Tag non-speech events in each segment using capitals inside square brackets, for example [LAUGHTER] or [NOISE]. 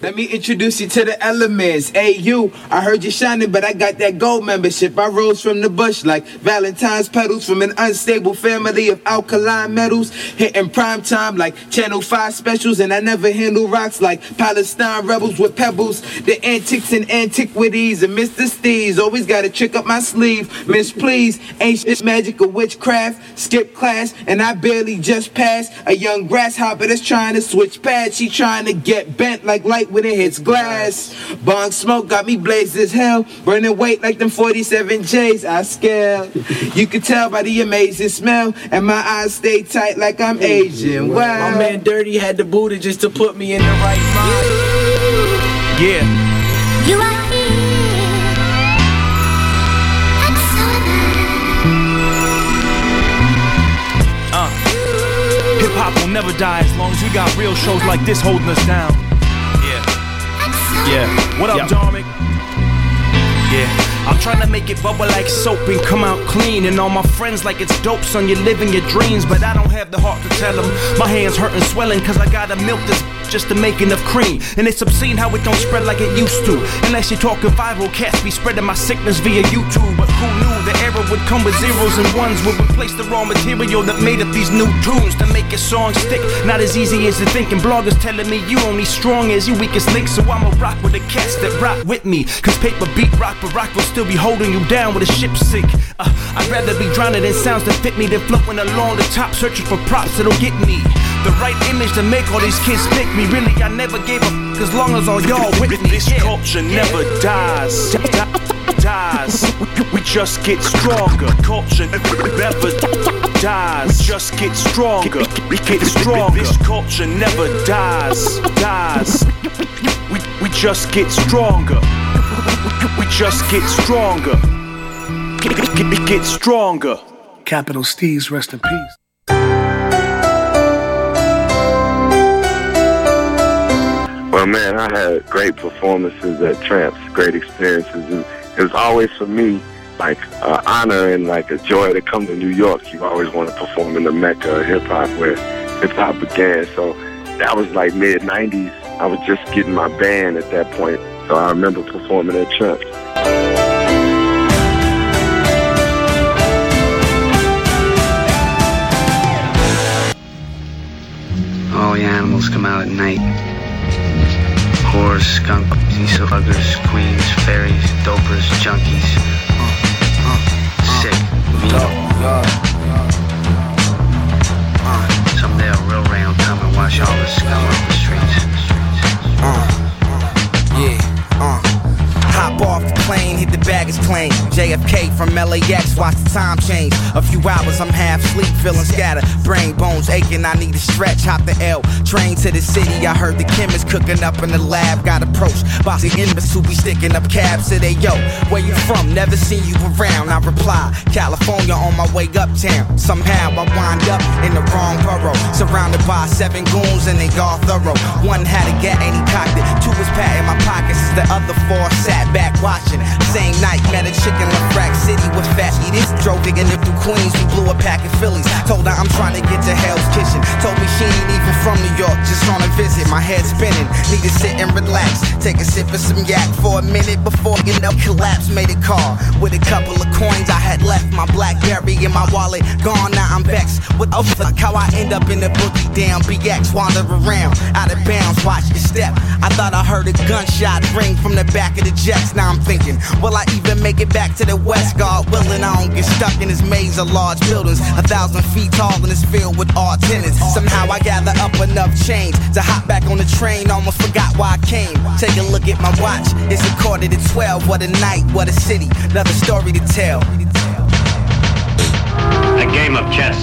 Let me introduce you to the elements. Hey, you, I heard you shining, but I got that gold membership. I rose from the bush like Valentine's petals from an unstable family of alkaline metals. Hitting prime time like Channel 5 specials, and I never handle rocks like Palestine rebels with pebbles. The antics and antiquities and Mr. Steez always got a trick up my sleeve. Miss, please, ancient magic or witchcraft. Skip class, and I barely just passed. A young grasshopper that's trying to switch pads. She trying to get bent like light when it hits glass. Bong smoke got me blazed as hell. Burning weight like them 47 J's. I scale. You can tell by the amazing smell. And my eyes stay tight like I'm Asian. Wow. My man Dirty had the booty just to put me in the right mind. Yeah. Hip hop will never die as long as we got real shows like this holding us down. Yeah. Yeah. What up, Yo. Dominic? Yeah. I'm trying to make it bubble like soap and come out clean. And all my friends like it's dope, son, you're living your dreams. But I don't have the heart to tell them. My hands hurting, swelling, cause I gotta milk this just to make enough cream. And it's obscene how it don't spread like it used to. Unless you're talking viral, cats be spreading my sickness via YouTube. But who knew the era would come with zeros and ones? Would replace the raw material that made up these new tunes to make a song stick. Not as easy as you think. And bloggers telling me you only strong as your weakest link. So I'ma rock with the cats that rock with me. Cause paper beat rock, but rock will still be holding you down with a ship sink. Uh, I'd rather be drowning in sounds that fit me than floating along the top, searching for props that'll get me. The right image to make all these kids pick me. Really, I never gave a f- as long as all y'all with me. This culture never dies. Dies. We just get stronger. Culture never dies. We just get stronger. We get stronger. This culture never dies. Dies. We, we just get stronger. We just get stronger. Get, get, get stronger. Capital Steez, rest in peace. Well, man, I had great performances at Tramps, great experiences. It was always for me like uh, honor and like a joy to come to New York. You always want to perform in the mecca of hip hop where hip hop began. So that was like mid '90s. I was just getting my band at that point, so I remember performing at Tramps. All the animals come out at night. Whores, skunk, diesel huggers, queens, fairies, dopers, junkies. Sick, venal. Someday a real rain will come and wash all the scum off the streets. Plane, hit the baggage claim. JFK from LAX, watch the time change. A few hours, I'm half sleep, feeling scattered. Brain bones aching, I need a stretch. Hop the L, train to the city. I heard the chemist cooking up in the lab. Got approached by the inmates who be sticking up cabs. They, yo, where you from? Never seen you around. I reply, California on my way uptown. Somehow I wind up in the wrong borough. Surrounded by seven goons and they all thorough. One had a gat and he cocked it. Two was pat in my pockets as the other four sat back watching. Same night, met a chick in LaFrac City with fat eaters. Drove digging it through Queens, we blew a pack of Phillies. Told her I'm trying to get to Hell's Kitchen. Told me she ain't even from New York, just on a visit. My head spinning, need to sit and relax. Take a sip of some yak for a minute before you know collapse. Made a call with a couple of coins I had left. My Blackberry in my wallet gone, now I'm vexed. What the fuck? How I end up in the boogie down BX, wander around, out of bounds. Watch your step. I thought I heard a gunshot ring from the back of the jets. Now I'm thinking, will I even make it back to the West? God willing, I don't get stuck in this maze of large buildings, a thousand feet tall and it's filled with all tenants. Somehow I gather up enough change to hop back on the train. Almost forgot why I came. Take a look at my watch. It's a quarter to twelve. What a night, what a city. Another story to tell. A game of chess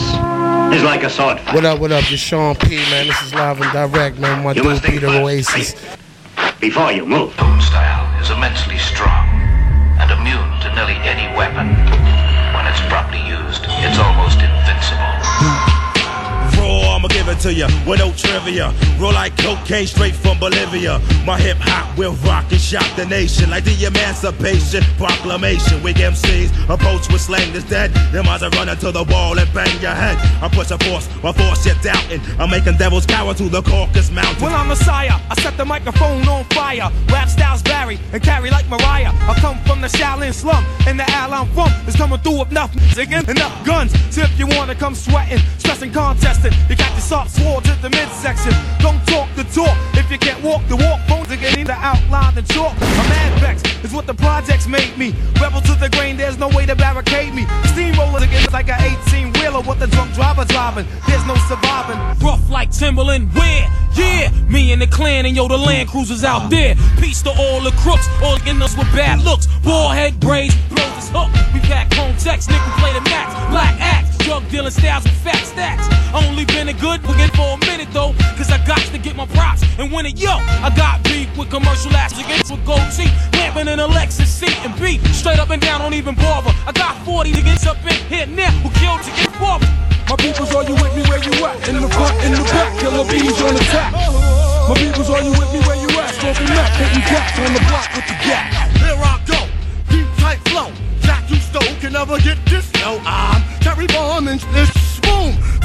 is like a sword fight. What up, what up? This Sean P, man. This is live and direct, man. My You dude must think Peter fast. Oasis. Before you move. style is immensely strong and immune to nearly any weapon. When it's properly used, it's almost invincible. Give it to you with no trivia. Roll like cocaine straight from Bolivia. My hip hop will rock and shock the nation like the Emancipation Proclamation. Weak MCs approach with slang that's dead. Them eyes are running to the wall and bang your head. I push a force, my force you're doubting. I'm making devils cower to the Caucasus Mountain. Well, I'm Messiah. I set the microphone on fire. Rap styles vary and carry like Mariah. I come from the Shaolin slum, and the alley I'm from is coming through with enough zigging, enough guns. So if you wanna come sweating, stressing, contesting, you got your soft sword to the midsection. Don't talk the talk if you can't walk the walk. Phones are getting the outline the chalk. A mad vex is what the projects made me. Rebel to the grain, there's no way to barricade me. Steamroller again like an 18 wheeler with the drunk driver driving. There's no surviving. Rough like Timberland, where? Yeah, me and the clan and yo, the Land Cruisers out there. Peace to all the crooks, all in us with bad looks. Ball head braids, blows this hook. We pack home text, nigga play the max. Black axe, drug dealing styles with fat stacks. Only been a good again for a minute though, cause I got to get my props and win it. Yo, I got beef with commercial ass against with gold teeth. Lamping in a Lexus seat and beat. Straight up and down, don't even bother. I got 40 niggas up in here now who killed to get forward. My peoples, are you with me where you at? In the front, in the back, killer bees on the tap. My peoples, are you with me where you at? Smoking up, hitting caps on the block with the gap. Here I go, deep tight flow. Jack you stole can never get this. No, I'm Terry Bomb this.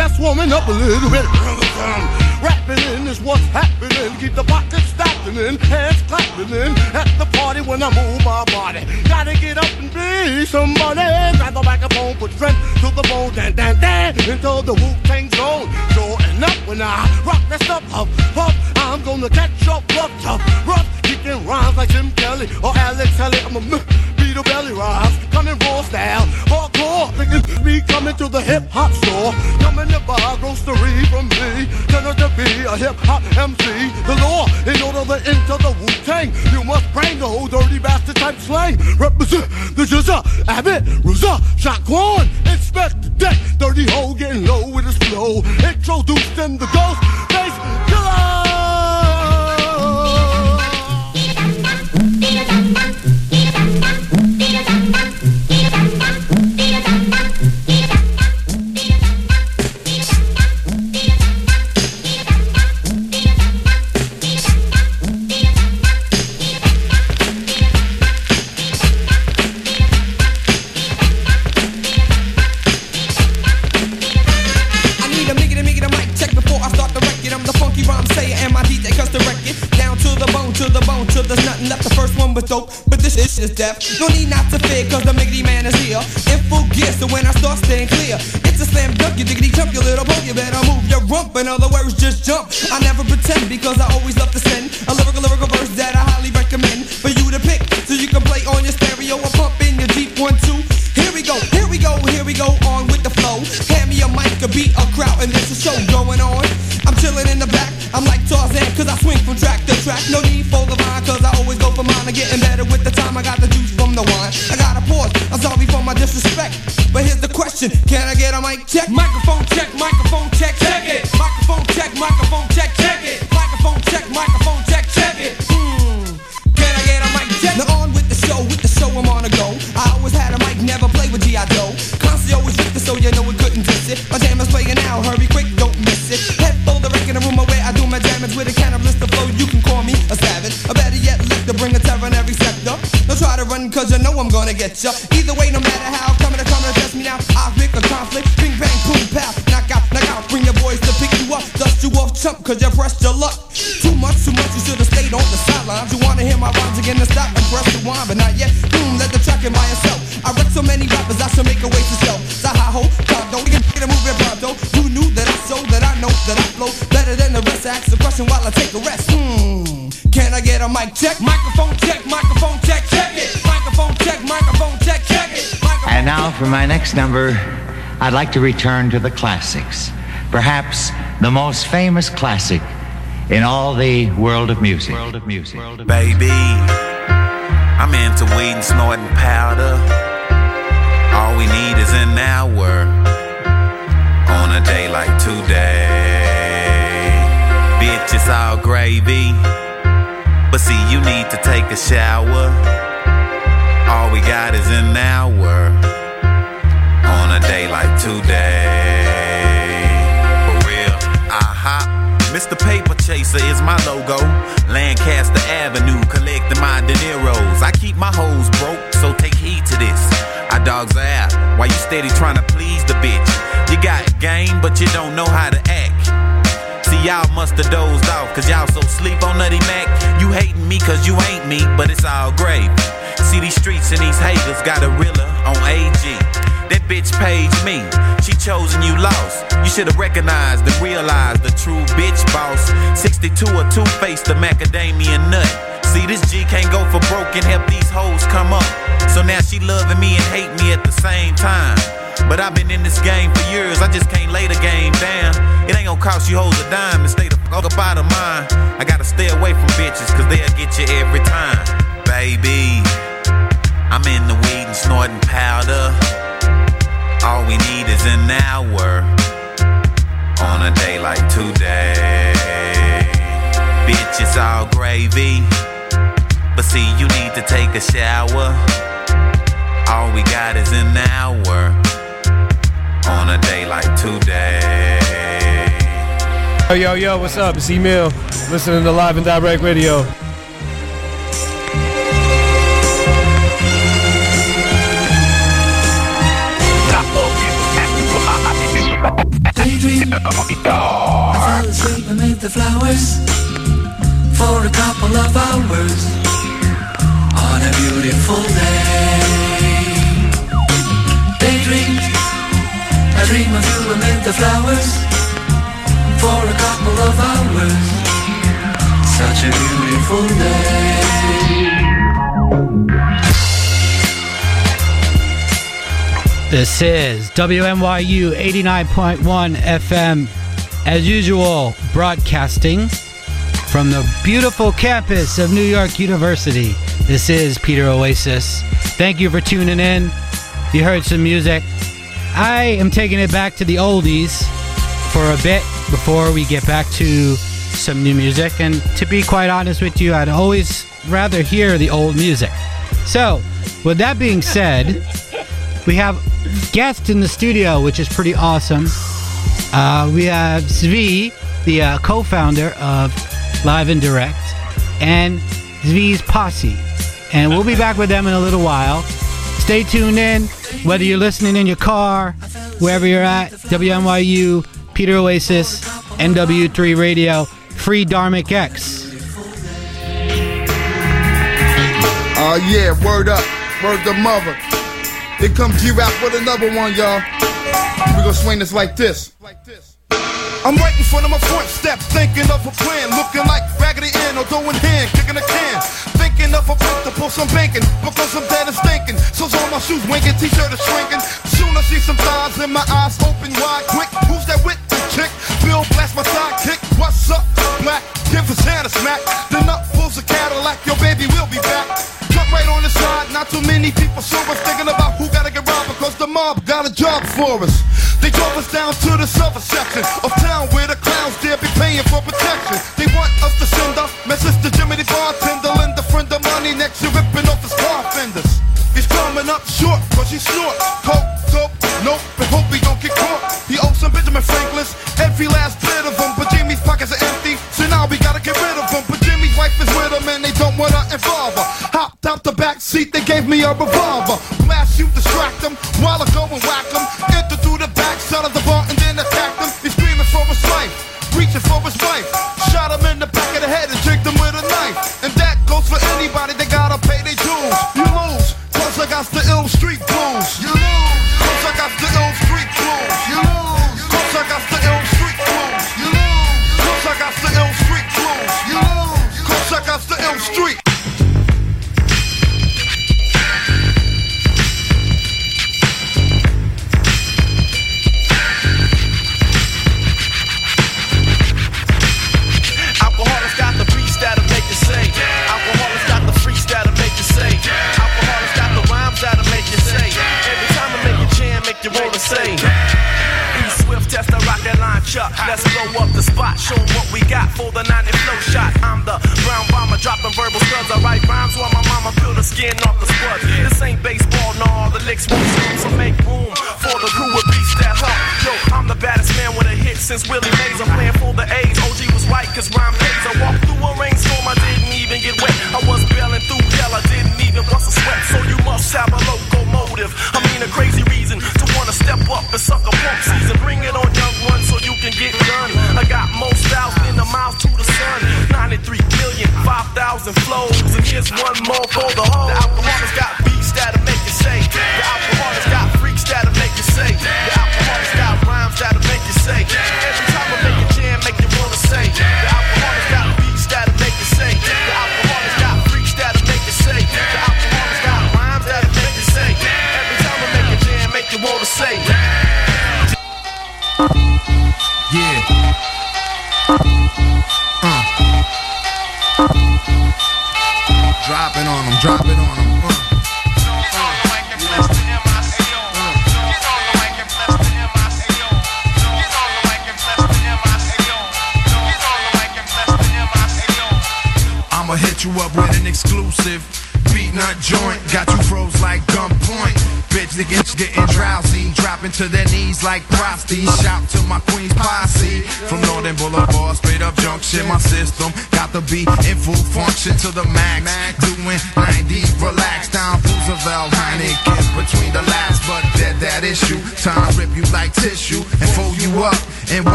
That's warming up a little bit. Rapping in is what's happening. Keep the pockets stacking in, hands clapping in. At the party when I move my body. Gotta get up and be somebody. Grab the microphone, put strength to the bone. Dan, dan, dan. Into the Wu Tang zone. Showing up when I rock that stuff up, up. I'm gonna catch up, rough, tough, rough. Kicking rhymes like Jim Kelly or Alex Kelly. I'm a beat a belly rise, coming raw style, hardcore. Thinking me coming to the hip hop store, coming to buy grocery from me. Turn to be a hip hop MC. The law, in order to enter the Wu Tang, you must bring the whole dirty bastard type slang. Represent the Jizza, Abbott, Ruza, Shaquan, inspect the deck. Dirty hole getting low with his flow. Introducing the ghost face killer. Is death. No need not to fear, cause the miggity man is here. In full gear, so when I start staying clear, it's a slam dunk, you diggity jump, you little punk, you better move your rump. In other words, just jump. I never pretend because I always love to send a lyrical, lyrical disrespect. But here's the question, can I get a mic check? Microphone check, microphone check, check it. Microphone check, microphone check, check it. Microphone check, microphone check, check it. Hmm. Can I get a mic check? Now on with the show, with the show I'm on a go. I always had a mic, never played with G.I. Joe. Constantly always with the so you know we couldn't miss it. My jam is playing now, hurry quick, don't miss it. Head full the record, a room where I do my damage with a cannibalistic flow. You can call me a savage. Or better yet, lick to bring a terror in every sector. Don't try to run, cause you know I'm gonna get ya. Cause you pressed your luck. Too much, too much, you should've stayed on the sidelines. You wanna hear my rhymes again, then stop and press rewind, but not yet. Hmm, let the track in by yourself. I wreck so many rappers, I should make a way to sell. Zahaho, Tondo, get get a moving pronto. You knew that I so that I know that I flow better than the rest. I Ask the question while I take a rest. Hmm, can I get a mic check? Microphone check, microphone check, check it. Microphone check, microphone check, check it. And now for my next number, I'd like to return to the classics. Perhaps the most famous classic in all the world of music. World of music. Baby, I'm into weed and snorting powder. All we need is an hour on a day like today. Bitch, it's all gravy. But see, you need to take a shower. All we got is an hour on a day like today. Mr. Paper Chaser is my logo. Lancaster Avenue, collecting my De Niro's. I keep my hoes broke, so take heed to this. I dogs are out, why you steady trying to please the bitch? You got game, but you don't know how to act. See, y'all must have dozed off, cause y'all so sleep on Nutty Mac. You hating me cause you ain't me, but it's all great. See, these streets and these haters got a realer on AG. That bitch paged me, she chosen you lost. You should've recognized and realized the true bitch boss. 62 or two faced the macadamia nut. See, this G can't go for broke and help these hoes come up. So now she loving me and hate me at the same time. But I've been in this game for years, I just can't lay the game down. It ain't gonna cost you hoes a dime and stay the fuck up out of mine. I gotta stay away from bitches, cause they'll get you every time. Baby, I'm in the weed and snorting powder. All we need is an hour on a day like today. Bitch, it's all gravy. But see, you need to take a shower. All we got is an hour on a day like today. Yo, yo, yo, what's up? It's Emil, listening to Live and Direct Radio. I fell asleep amid the flowers for a couple of hours on a beautiful day. I dream of you amid the flowers for a couple of hours. Such a beautiful day. This is WNYU 89.1 FM, as usual, broadcasting from the beautiful campus of New York University. This is Peter Oasis. Thank you for tuning in. You heard some music. I am taking it back to the oldies for a bit before we get back to some new music. And to be quite honest with you, I'd always rather hear the old music. So, with that being said, we have guests in the studio, which is pretty awesome. Uh, we have Zvi, the uh, co-founder of Live and Direct, and Zvi's posse, and we'll be back with them in a little while. Stay tuned in, whether you're listening in your car, wherever you're at. WNYU, Peter Oasis, NW3 Radio, Free Dharmic X. Oh yeah, word up, word the mother. Here comes G-Rap with another one, y'all. We gonna swing this like this. I'm right in front of my front step, thinking of a plan, looking like Raggedy Ann or doing hand, kicking a can. Thinking of a pull some bacon, because I'm dead and stinking. So's on my shoes winking, t-shirt is shrinking. Soon I see some thighs in my eyes open wide, quick. Who's that with the chick? Bill blast my sidekick. What's up, black? Give us hand a smack. The nut pulls a Cadillac, your baby will be back. Right on the side, not too many people saw us thinking about who gotta get robbed because the mob got a job for us. They drove us down to the silver section of town where the clowns dare be paying for protection. They want us to send up message to Jimmy the bartender, lend a friend of money next year ripping off his car fenders. He's coming up short, cause he snort. Coke, dope, nope, and hope he don't get caught. He owes some Benjamin Franklin's, every last seat, they gave me a revolver. Blast you, distract them, while I go and whack them.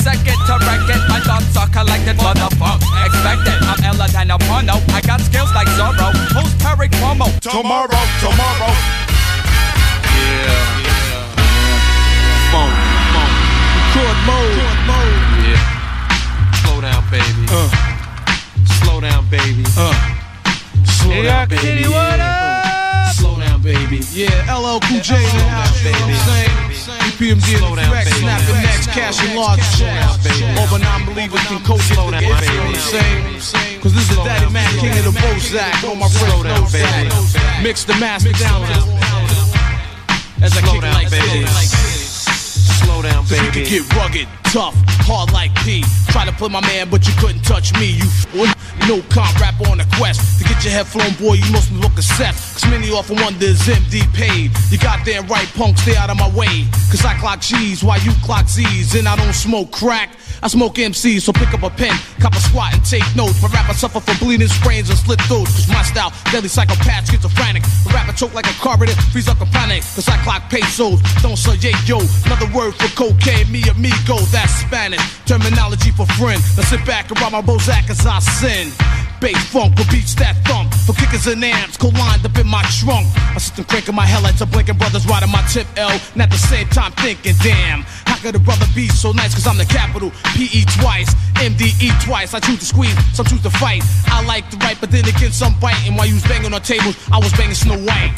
Second to wreck it. My thoughts are collected for the funk. Expected. I'm Ella than a porno. I got skills like Zorro. Post Peric promo. Tomorrow, tomorrow. Yeah. Funk, funk. Record mode. Yeah. Slow down, baby. Uh. Slow down, baby. Uh. Slow New down, baby. City, what up? Slow down, baby. Yeah, LL Cool J in the house, you know what I'm saying? BPMD in effect, snap the next, and large checks. Over non-believers can coach it. With it, what I'm saying? Cause this is Daddy Mac, king of the Bozak, on my friend Nozak. Mix the master down. as I kick like this. Slow down, So you baby. can get rugged, tough, hard like P. Try to play my man, but you couldn't touch me. You fool. No comp rap on a quest. To get your head flown, boy, you must look a set. Cause many often wonder is MD paid. You goddamn right, punk, stay out of my way. Cause I clock G's while you clock Z's. And I don't smoke crack. I smoke MCs, so pick up a pen, cop a squat and take notes. My rapper suffer from bleeding sprains and slit throats. Cause my style, deadly psychopath, schizophrenic. The rapper choke like a carburetor, freeze up a panic. Cause I clock pesos, don't say yeah, yo. Another word for cocaine, me amigo, that's Spanish. Terminology for friend. Now sit back and rob my Bozak as I sin. Bass funk with beats that thump. For kickers and amps, co-lined up in my trunk. I sit and cranking my headlights, I'm blinking brothers riding my tip L. And at the same time thinking, damn, how could a brother be so nice? Cause I'm the capital, PE twice, MDE twice. I choose to squeeze, some choose to fight. I like to write, but then again, some bite. And While you was banging on tables, I was banging Snow White.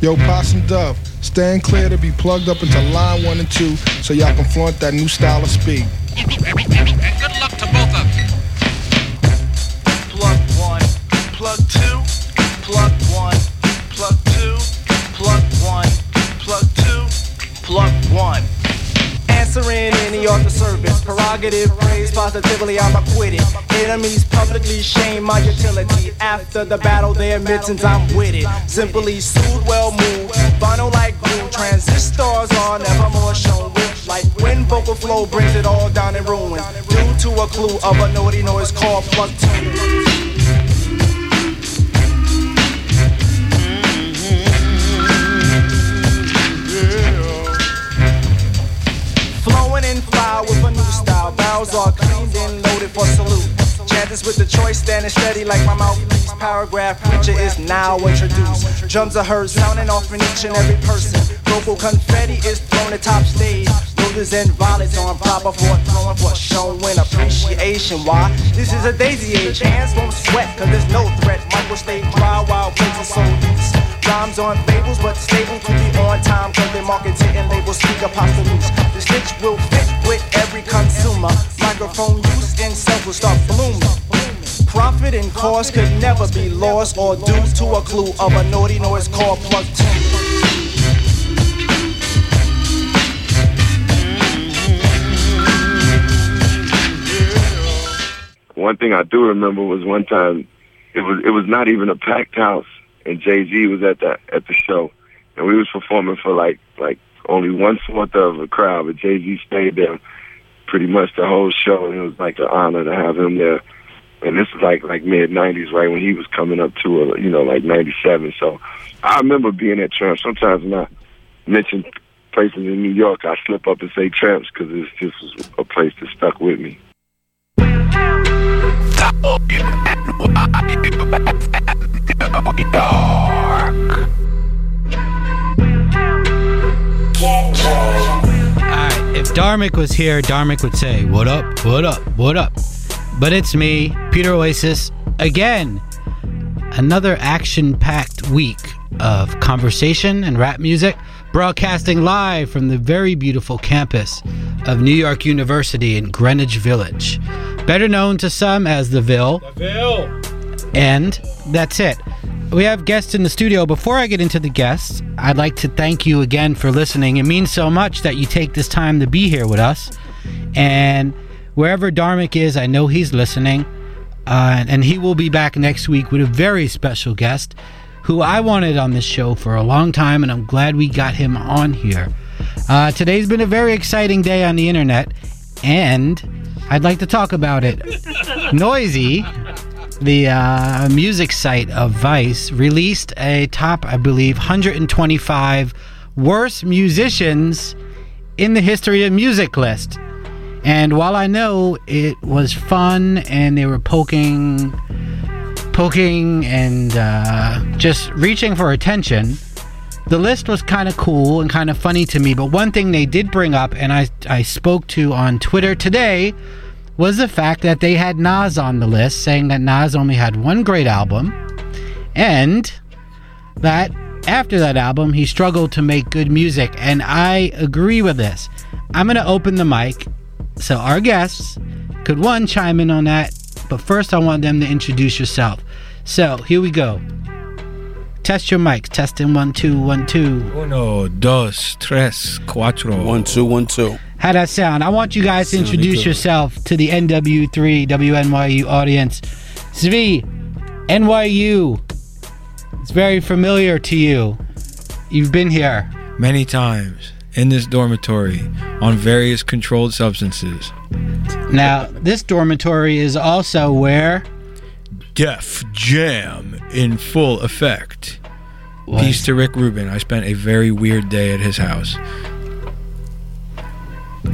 Yo, Possum Dove, stand clear to be plugged up into line one and two so y'all can flaunt that new style of speed. And good luck to both of you. Two, plug one, plug two, plug one, plug two, plug one. Answering any other service, prerogative, praise positively, I'm acquitted. Enemies publicly shame my utility. After the battle, they admit since I'm with it. Simply soothe, well moved, vinyl like glue. Transistors are never more shown with. Like when vocal flow brings it all down in ruins. Due to a clue of a naughty noise called plug two. With a new style. Barrels are cleaned and loaded for salute. Chanters with the choice standing steady like my mouthpiece. Paragraph preacher is now introduced. Drums are heard sounding off in each and every person. Vocal confetti is thrown atop stage. Roses and violets on proper for throwing for showing appreciation. Why? This is a daisy age. Hands won't sweat cause there's no threat. Michael stay dry while places so loose. Rhymes on fables, but stable to be on time. Cause they market and label speak apostles. The stitch will fit with every consumer. Microphone use in will start blooming. Profit and cost could never be lost or due to a clue of a naughty noise called plug two. One thing I do remember was one time it was it was not even a packed house and Jay Z was at the at the show and we was performing for like like only one fourth of the crowd, but Jay Z stayed there pretty much the whole show and it was like an honor to have him there. And this is like like mid nineties, right when he was coming up to a, you know like ninety seven. So I remember being at Tramp. Sometimes when I mention places in New York, I slip up and say Tramps because it's just a place that stuck with me. If Dharmic was here, Dharmic would say, What up, what up, what up? But it's me, Peter Oasis, again. Another action packed week of conversation and rap music, broadcasting live from the very beautiful campus of New York University in Greenwich Village. Better known to some as the Ville. And that's it. We have guests in the studio. Before I get into the guests, I'd like to thank you again for listening. It means so much that you take this time to be here with us. And wherever Dharmic is, I know he's listening. Uh, and he will be back next week with a very special guest who I wanted on this show for a long time, and I'm glad we got him on here. Uh, today's been a very exciting day on the internet, and I'd like to talk about it. [LAUGHS] Noisy, the uh, music site of Vice, released a top, I believe, 125 worst musicians in the history of music list. And while I know it was fun and they were poking, poking and uh, just reaching for attention, the list was kind of cool and kind of funny to me. But one thing they did bring up, and I, I spoke to on Twitter today, was the fact that they had Nas on the list, saying that Nas only had one great album, and that after that album, he struggled to make good music. And I agree with this. I'm going to open the mic so our guests could one chime in on that, but first I want them to introduce yourself. So here we go. Test your mics. Testing one two one two. Uno, dos, tres, cuatro. One, two, one, two. How that sound? I want you guys to introduce yourself to the NW3 WNYU audience. Zvi, NYU. It's very familiar to you. You've been here. Many times in this dormitory on various controlled substances. Now, this dormitory is also where Def Jam in full effect. What? Peace to Rick Rubin. I spent a very weird day at his house.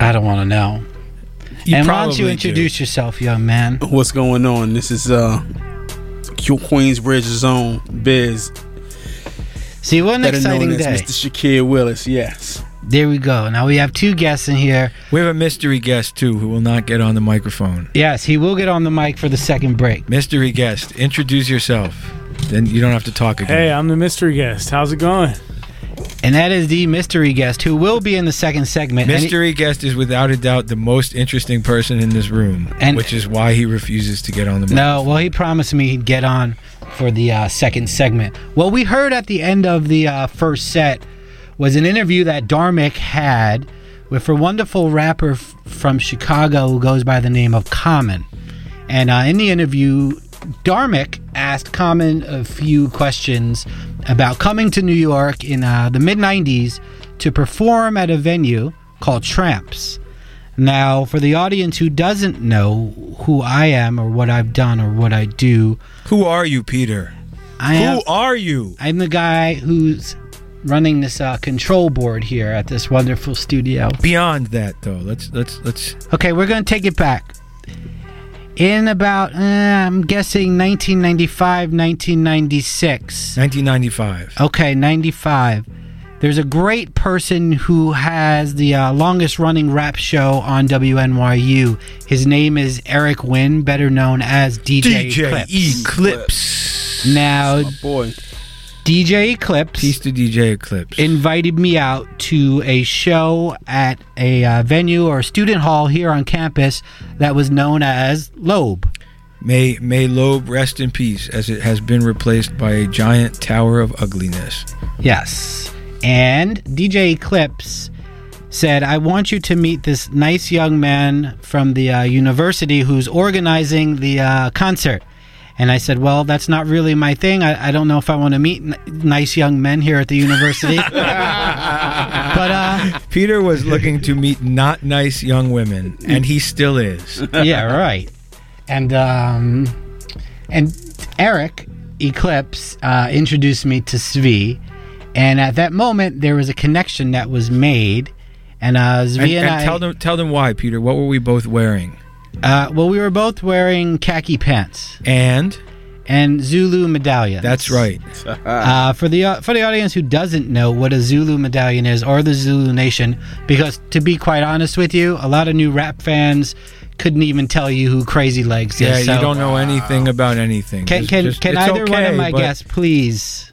I don't want to know. You and why don't you probably introduce yourself, young man? What's going on? This is uh Q- Queensbridge Zone Biz. See, what an better exciting known as day. Mr. Shakir Willis. Yes. There we go. Now we have two guests in here. We have a mystery guest too who will not get on the microphone. Yes, he will get on the mic for the second break. Mystery guest, introduce yourself. Then you don't have to talk again. Hey, I'm the mystery guest. How's it going? And that is the mystery guest who will be in the second segment. And he- Mystery guest is without a doubt the most interesting person in this room, And- which is why he refuses to get on the mic. No, well, he promised me he'd get on for the uh, second segment. What we heard at the end of the uh, first set was an interview that Dharmic had with a wonderful rapper f- from Chicago who goes by the name of Common. And uh, in the interview, Dharmic asked Common a few questions about coming to New York in uh, the mid 90s to perform at a venue called Tramps. Now, for the audience who doesn't know who I am or what I've done or what I do, who are you, Peter? I Who am, are you? I'm the guy who's running this uh, control board here at this wonderful studio. Beyond that, though, let's let's let's. Okay, we're gonna take it back. In about, uh, I'm guessing 1995, 1996. 1995. Okay, 95. There's a great person who has the uh, longest running rap show on WNYU. His name is Eric Wynn, better known as DJ, DJ Eclipse. Eclipse. Now, boy. DJ Eclipse Peace to DJ Eclipse. invited me out to a show at a uh, venue or student hall here on campus that was known as Loeb. May may Loeb rest in peace, as it has been replaced by a giant tower of ugliness. Yes. And DJ Eclipse said, I want you to meet this nice young man from the uh, university who's organizing the uh, concert. And I said, Well, that's not really my thing. I, I don't know if I want to meet n- nice young men here at the university. [LAUGHS] but uh, Peter was looking to meet not nice young women, and he still is. yeah, right. And um, and Eric Eclipse uh, introduced me to Zvi, and at that moment there was a connection that was made, and uh, Zvi And, and, and I. tell them tell them why, Peter. What were we both wearing? Uh, well, we were both wearing khaki pants and and Zulu medallions. That's right. Uh, for the uh, for the audience who doesn't know what a Zulu medallion is or the Zulu Nation, because to be quite honest with you, a lot of new rap fans couldn't even tell you who Crazy Legs is. Yeah, is. you don't know anything about anything. Can can, just- can it's either one okay, of my but- guests please?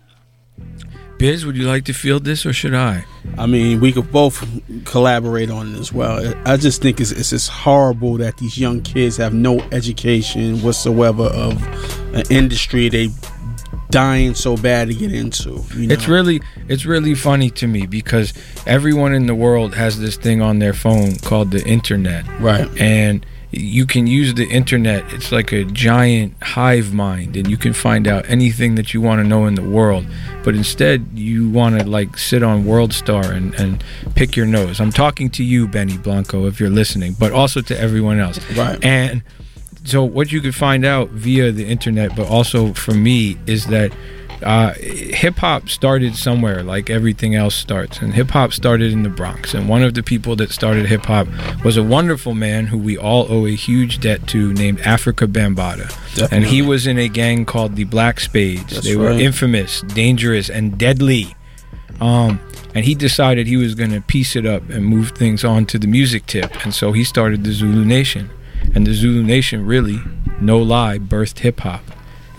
Biz, would you like to field this, or should I? I mean, we could both collaborate on it as well. I just think it's, it's just horrible that these young kids have no education whatsoever of an industry they dying so bad to get into. You know? It's really it's really funny to me because everyone in the world has this thing on their phone called the internet. Right. And you can use the internet. It's like a giant hive mind and you can find out anything that you want to know in the world. But instead you want to like sit on World Star and, and pick your nose. I'm talking to you, Benny Blanco, if you're listening, but also to everyone else. Right. And so what you could find out via the internet, but also for me, is that uh, hip hop started somewhere, like everything else starts, and hip hop started in the Bronx. And one of the people that started hip hop was a wonderful man who we all owe a huge debt to, named Afrika Bambaataa. And he was in a gang called the Black Spades. That's they were right. infamous, dangerous, and deadly. Um, and he decided he was going to piece it up and move things on to the music tip. And so he started the Zulu Nation. And the Zulu Nation really, no lie, birthed hip hop.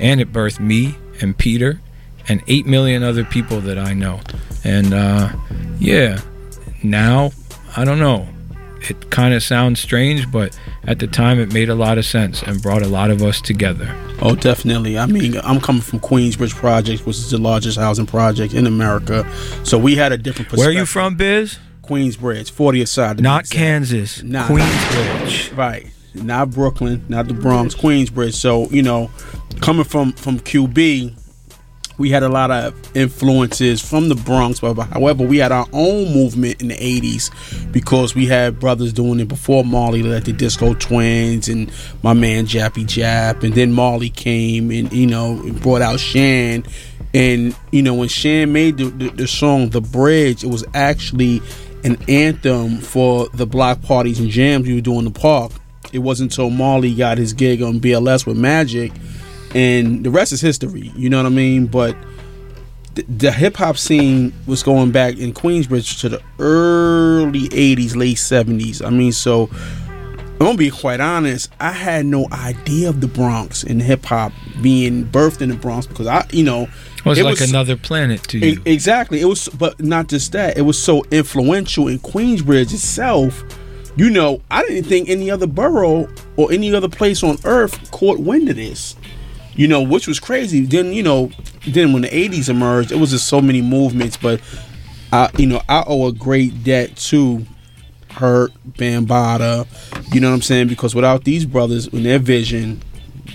And it birthed me and Peter and 8 million other people that I know. And uh, yeah, now, I don't know. It kind of sounds strange, but at the time it made a lot of sense and brought a lot of us together. Oh, definitely. I mean, I'm coming from Queensbridge Project, which is the largest housing project in America. So we had a different perspective. Where are you from, Biz? Queensbridge, 40th side. Not. Kansas, Nah, Queensbridge. Right. Not Brooklyn, not the Bronx, Queensbridge. So, you know, coming from from QB, we had a lot of influences from the Bronx, but however, we had our own movement in the 80s because we had brothers doing it before Marley, like the Disco Twins and my man Jappy Jap. And then Marley came and, you know, brought out Shan. And, you know, when Shan made the, the, the song The Bridge, it was actually an anthem for the block parties and jams we were doing in the park. It wasn't until Marley got his gig on BLS with Magic, and the rest is history. You know what I mean? But the, the hip hop scene was going back in Queensbridge to the early '80s, late '70s. I mean, so I'm gonna be quite honest. I had no idea of the Bronx and hip hop being birthed in the Bronx because I, you know, It was like another planet to you. E- Exactly. It was, but not just that. It was so influential in Queensbridge itself. You know, I didn't think any other borough or any other place on earth caught wind of this. You know, which was crazy. Then you know, then when the '80s emerged, it was just so many movements. But I, you know, I owe a great debt to Herc, Bambaataa. You know what I'm saying? Because without these brothers and their vision,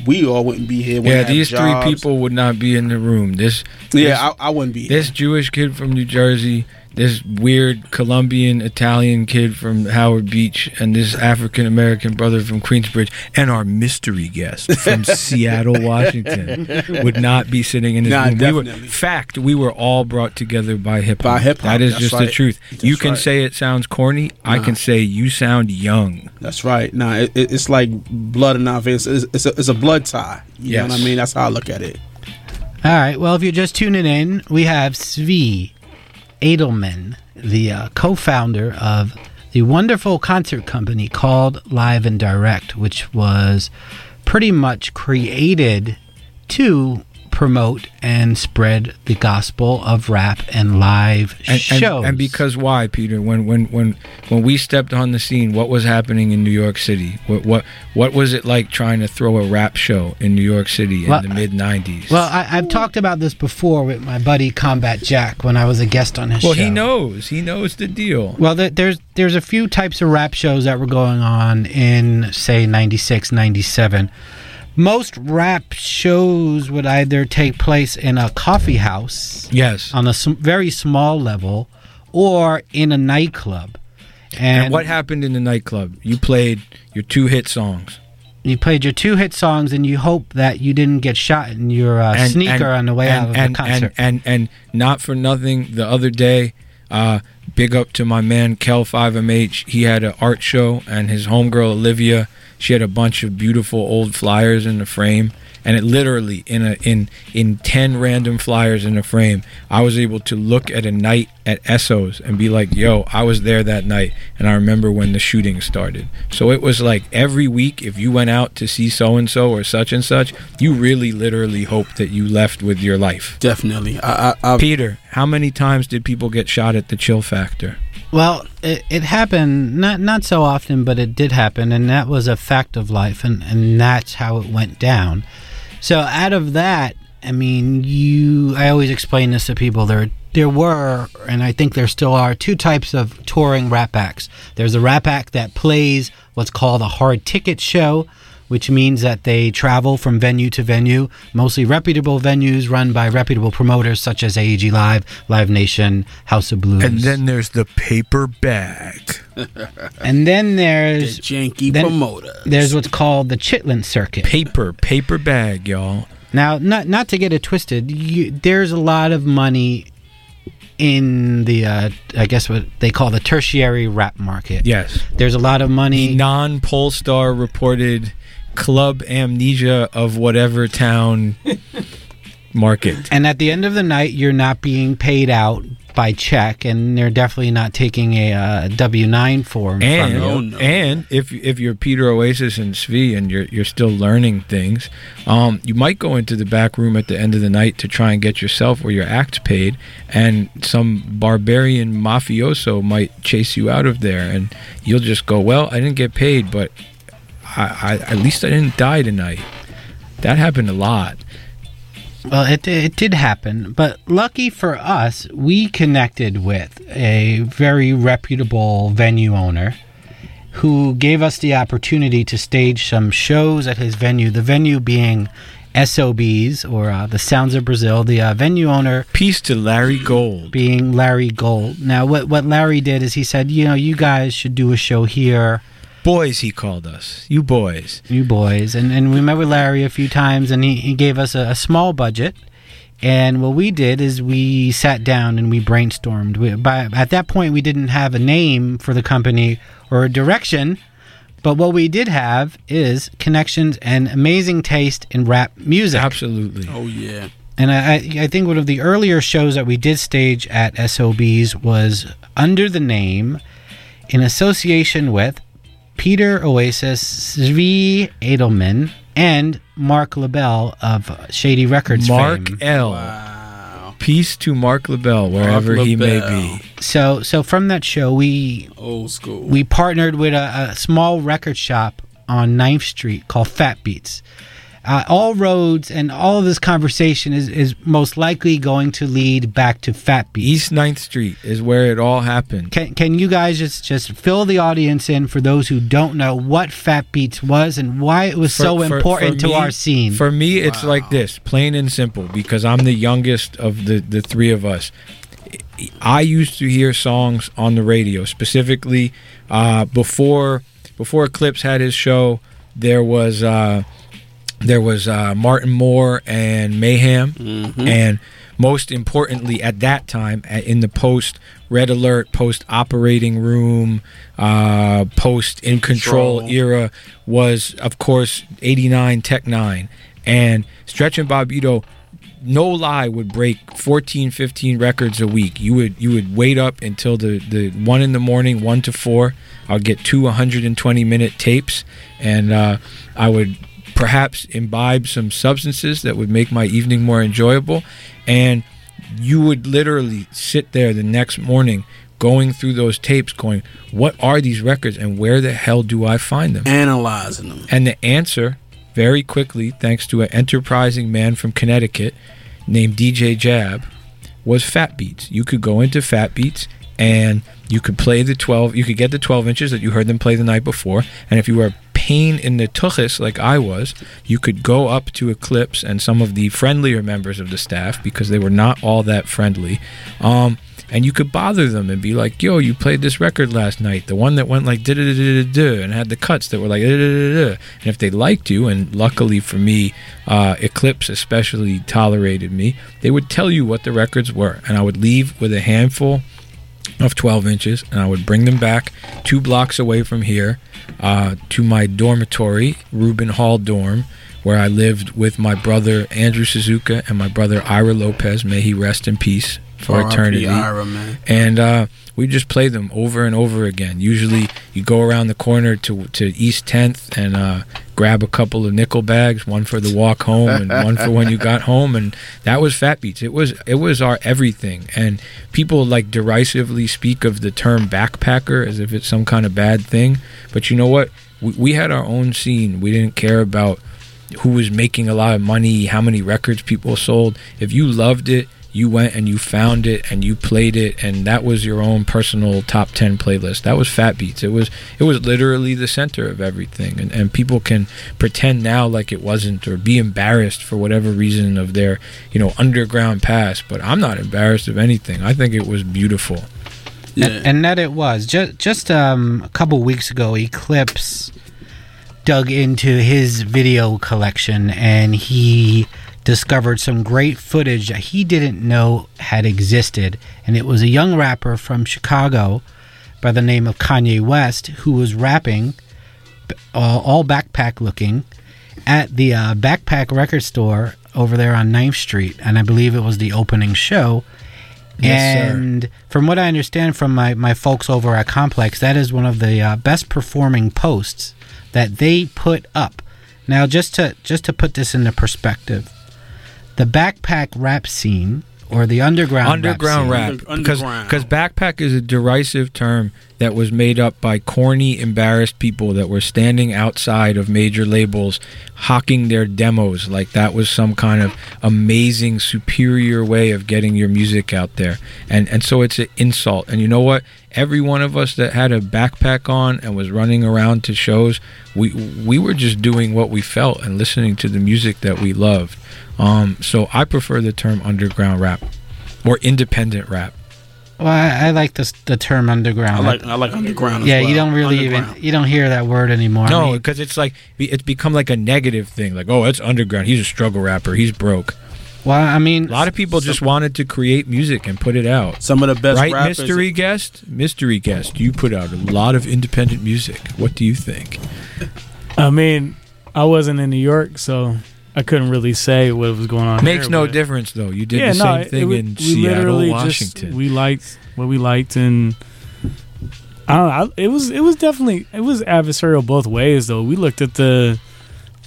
we all wouldn't be here. wouldn't Yeah, these jobs. three people would not be in the room. This, Yeah, this- I, I wouldn't be. This Jewish kid from New Jersey, this weird Colombian Italian kid from Howard Beach, and this African American brother from Queensbridge, and our mystery guest from [LAUGHS] Seattle, Washington, would not be sitting in this Nah, room. We were, fact, we were all brought together by hip hop. By hip-hop, That is that's just the right. truth. you can right. say it sounds corny. I can say you sound young. That's right. Nah, it, it- it's like blood in our veins. It's, it's, a, it's a blood tie. You know what I mean? That's how I look at it. All right. Well, if you're just tuning in, we have Zvi Edelman, the uh, co-founder of the wonderful concert company called Live and Direct, which was pretty much created to promote and spread the gospel of rap and live And, and, shows. and because why, Peter? When when when when we stepped on the scene, what was happening in New York City? What what what was it like trying to throw a rap show in New York City in Well, the mid '90s? well, I, I've talked about this before with my buddy Combat Jack when I was a guest on his Well, show. Well, he knows. He knows the deal. Well, there, there's there's a few types of rap shows that were going on in say 96, 97. Most rap shows would either take place in a coffee house, yes, on a sm- very small level, or in a nightclub. And, And, what happened in the nightclub? You played your two hit songs. you played your two hit songs, and you hope that you didn't get shot in your uh, And- sneaker and- on the way out of the concert. And, and and not for nothing, the other day, uh, big up to my man Kel Five MH. He had an art show, and his homegirl Olivia. She had a bunch of beautiful old flyers in the frame, and it literally in a in in ten random flyers in a frame. I was able to look at a night at Essos and be like, "Yo, I was there that night, and I remember when the shooting started." So it was like every week, if you went out to see so and so or such and such, you really literally hoped that you left with your life. Definitely. I, I, I, Peter, how many times did people get shot at the Chill Factor? Well, it, it happened not not so often, but it did happen, and that was a fact of life, and, and that's how it went down. So out of that, I mean, you. I always explain this to people. There there were, and I think there still are, two types of touring rap acts. There's a rap act that plays what's called a hard ticket show. Which means that they travel from venue to venue, mostly reputable venues run by reputable promoters such as AEG Live, Live Nation, House of Blues. And then there's the paper bag. [LAUGHS] And then there's The janky then promoters. There's what's called the Chitlin circuit. Paper, paper bag, y'all. Now, not not to get it twisted, you, there's a lot of money in the uh, I guess what they call the tertiary rap market. Yes. There's a lot of money. Non Polestar reported club amnesia of whatever town [LAUGHS] market. And at the end of the night, you're not being paid out by check, and they're definitely not taking a uh, W nine form And from you. and if if you're Peter Oasis and Zvi and you're you're still learning things, um, you might go into the back room at the end of the night to try and get yourself or your act paid, and some barbarian mafioso might chase you out of there, and you'll just go, well, I didn't get paid, but I, I at least I didn't die tonight. That happened a lot. Well, it it did happen, but lucky for us, we connected with a very reputable venue owner who gave us the opportunity to stage some shows at his venue. The venue being SOBs or uh, the Sounds of Brazil. The uh, venue owner, peace to Larry Gold, being Larry Gold. Now, what what Larry did is he said, you know, you guys should do a show here. Boys, he called us. You boys. You boys. And, and we met with Larry a few times, and he, he gave us a, a small budget. And what we did is we sat down and we brainstormed. We, by, at that point, we didn't have a name for the company or a direction, but what we did have is connections and amazing taste in rap music. Absolutely. Oh yeah. And I, I I think one of the earlier shows that we did stage at SOBs was under the name, in association with Peter Oasis, Zvi Edelman, and Mark LaBelle of Shady Records Mark fame. L. Peace to Mark LaBelle, wherever he may be. So, so from that show, we old school. we partnered with a, a small record shop on 9th Street called Fat Beats. Uh, all roads and all of this conversation is, is most likely going to lead back to Fat Beats. East 9th Street is where it all happened. Can, can you guys just, just fill the audience in for those who don't know what Fat Beats was and why it was For- so for- important for to our scene? For me, it's like this, plain and simple, because I'm the youngest of the, the three of us. I used to hear songs on the radio, specifically uh, before before Eclipse had his show. There was uh, there was uh, Martin Moore and Mayhem, Mm-hmm. and most importantly, at that time, in the post Red Alert, post Operating Room, uh, post In Control, Control. era was, of course, '89 Tech Nine, and Stretch and Bobbito no lie would break 14 15 records a week. You would you would wait up until the the one in the morning one to four. I'll get two 120 minute tapes. And uh, i would perhaps imbibe some substances that would make my evening more enjoyable. And you would literally sit there the next morning going through those tapes, going, What are these records and where the hell do I find them? Analyzing them. And the answer, very quickly, thanks to an enterprising man from Connecticut named DJ Jab, was Fat Beats. You could go into Fat Beats and you could play the 12, you could get the 12 inches that you heard them play the night before. And if you were a pain in the tuchus like I was, you could go up to Eclipse and some of the friendlier members of the staff because they were not all that friendly. Um, and you could bother them and be like, "Yo, you played this record last night, the one that went like da da da da da, and had the cuts that were like da da da da." And if they liked you, and luckily for me, uh, Eclipse especially tolerated me, they would tell you what the records were, and I would leave with a handful of 12 inches, and I would bring them back two blocks away from here uh, to my dormitory, Rubin Hall dorm, where I lived with my brother Andrew Suzuka and my brother Ira Lopez. May he rest in peace for R.I.P. eternity. Ira, man. And uh, we just play them over and over again. Usually, you go around the corner to to East 10th and uh, grab a couple of nickel bags, one for the walk home and one for when you [LAUGHS] got home. And that was Fat Beats. It was it was our everything. And people like derisively speak of the term backpacker as if it's some kind of bad thing. But you know what? We, we had our own scene. We didn't care about who was making a lot of money, how many records people sold. If you loved it, you went and you found it and you played it and that was your own personal top 10 playlist. That was fat beats. It was it was literally the center of everything. And, and people can pretend now like it wasn't or be embarrassed for whatever reason of their you know underground past but i'm not embarrassed of anything. I think it was beautiful. And, and that it was. Just just um, a couple weeks ago, Eclipse dug into his video collection and he discovered some great footage that he didn't know had existed. And it was a young rapper from Chicago by the name of Kanye West who was rapping, uh, all backpack looking, at the uh, Backpack Record Store over there on 9th Street. And I believe it was the opening show. Yes, sir. and from what I understand from my, my folks over at Complex, that is one of the uh, best performing posts that they put up. Now, just to just to put this into perspective, the backpack rap scene or the underground underground rap, rap, scene, because because backpack is a derisive term that was made up by corny embarrassed people that were standing outside of major labels hawking their demos. Like that was some kind of amazing superior way of getting your music out there. And and so it's an insult. And you know what every one of us that had a backpack on and was running around to shows we we were just doing what we felt and listening to the music that we loved um, so I prefer the term underground rap or independent rap. Well, I, I like this the term underground. I like I like underground. as yeah, well. you don't really even you don't hear that word anymore. I No, mean, because it's like it's become like a negative thing. Like, oh, it's underground. He's a struggle rapper. He's broke. Well, I mean, A lot of people just wanted to create music and put it out. Some of the best right, rappers- mystery guest, mystery guest. You put out a lot of independent music. What do you think? I mean, I wasn't in New York, so I couldn't really say what was going on. Makes here, no difference though. You did yeah, the no, same it- thing it- in we Seattle, literally Washington. Just, we liked what we liked, and I don't know. It was it was definitely it was adversarial both ways though. We looked at the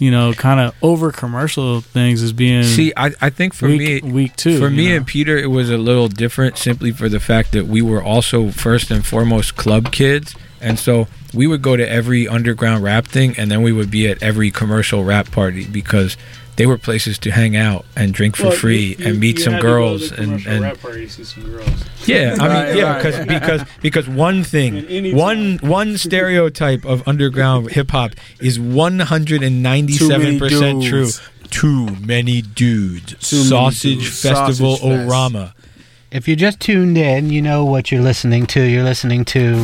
you know kind of over commercial things as being See, I, I think for weak, me, week two. For me know? and Peter, it was a little different simply for the fact that we were also first and foremost club kids. And so we would go to every underground rap thing and then we would be at every commercial rap party because they were places to hang out and drink for Well, free you- and meet you some had to to girls and, and rap party some girls. yeah, I mean, Right, yeah, right. because because because one thing, one one stereotype of underground hip hop is one hundred and ninety seven percent true. Too many dudes. Too many Sausage dudes. Festival Sausage Fest. Orama. if you just tuned in, you know what you're listening to. You're listening to.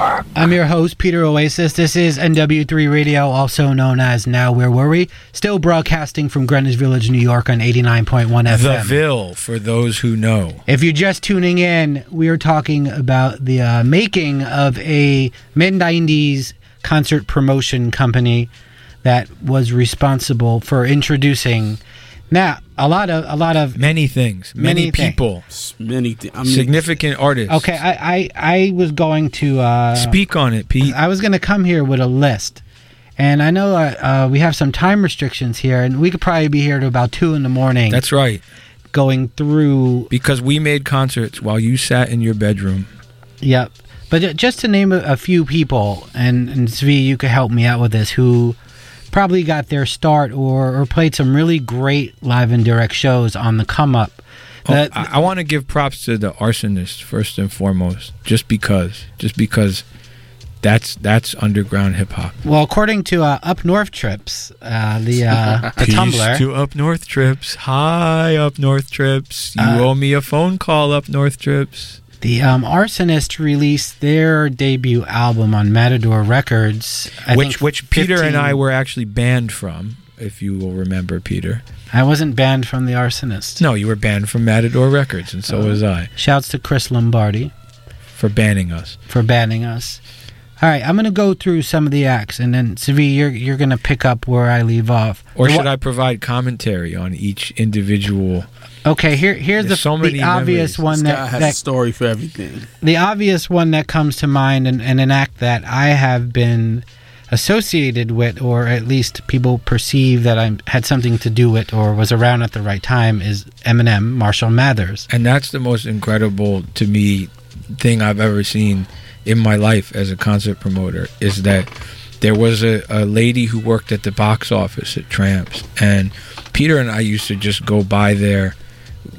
I'm your host, Peter Oasis. This is NW3 Radio, also known as Now Where Were We? Still broadcasting from Greenwich Village, New York on 89.1 FM. The. Ville, for those who know. If you're just tuning in, we are talking about the uh, making of a mid 90s concert promotion company that was responsible for introducing Now, a lot of a lot of many things, many, Many thi- people, many th- I mean- significant artists. Okay, I, I I was going to uh, Speak on it, Pete. I was going to come here with a list, and I know uh, uh, we have some time restrictions here, and we could probably be here to about two in the morning. That's right. Going through because we made concerts while you sat in your bedroom. Yep. But just to name a, a few people, and, and Zvi, you could help me out with this, who probably got their start or, or played some really great live and direct shows on the come up. Oh, That- I, I want to give props to the arsonist first and foremost, just because, just because that's that's underground hip hop. well, according to uh, Up North Trips, uh, the uh, [LAUGHS] the Peace Tumblr, to up north trips. Hi, up north trips. You Uh, owe me a phone call, up north trips. The um, Arsonist released their debut album on Matador Records, I which which Peter and I were actually banned from, if you will remember, Peter. I wasn't banned from the Arsonist. No, you were banned from Matador Records, and so Oh. was I Shouts to Chris Lombardi for banning us. for banning us. All right, I'm going to go through some of the acts, and then Zvi, you're you're going to pick up where I leave off. Or The should I provide commentary on each individual? Okay, here here's the, There's so the obvious memories. one This guy that, has that a story for everything. the obvious one that comes to mind, and, and an act that I have been associated with, or at least people perceive that I had something to do with, or was around at the right time, is Eminem, Marshall Mathers. And that's the most incredible to me thing I've ever seen in my life as a concert promoter is that there was a, a lady who worked at the box office at Tramps and Peter and I used to just go by there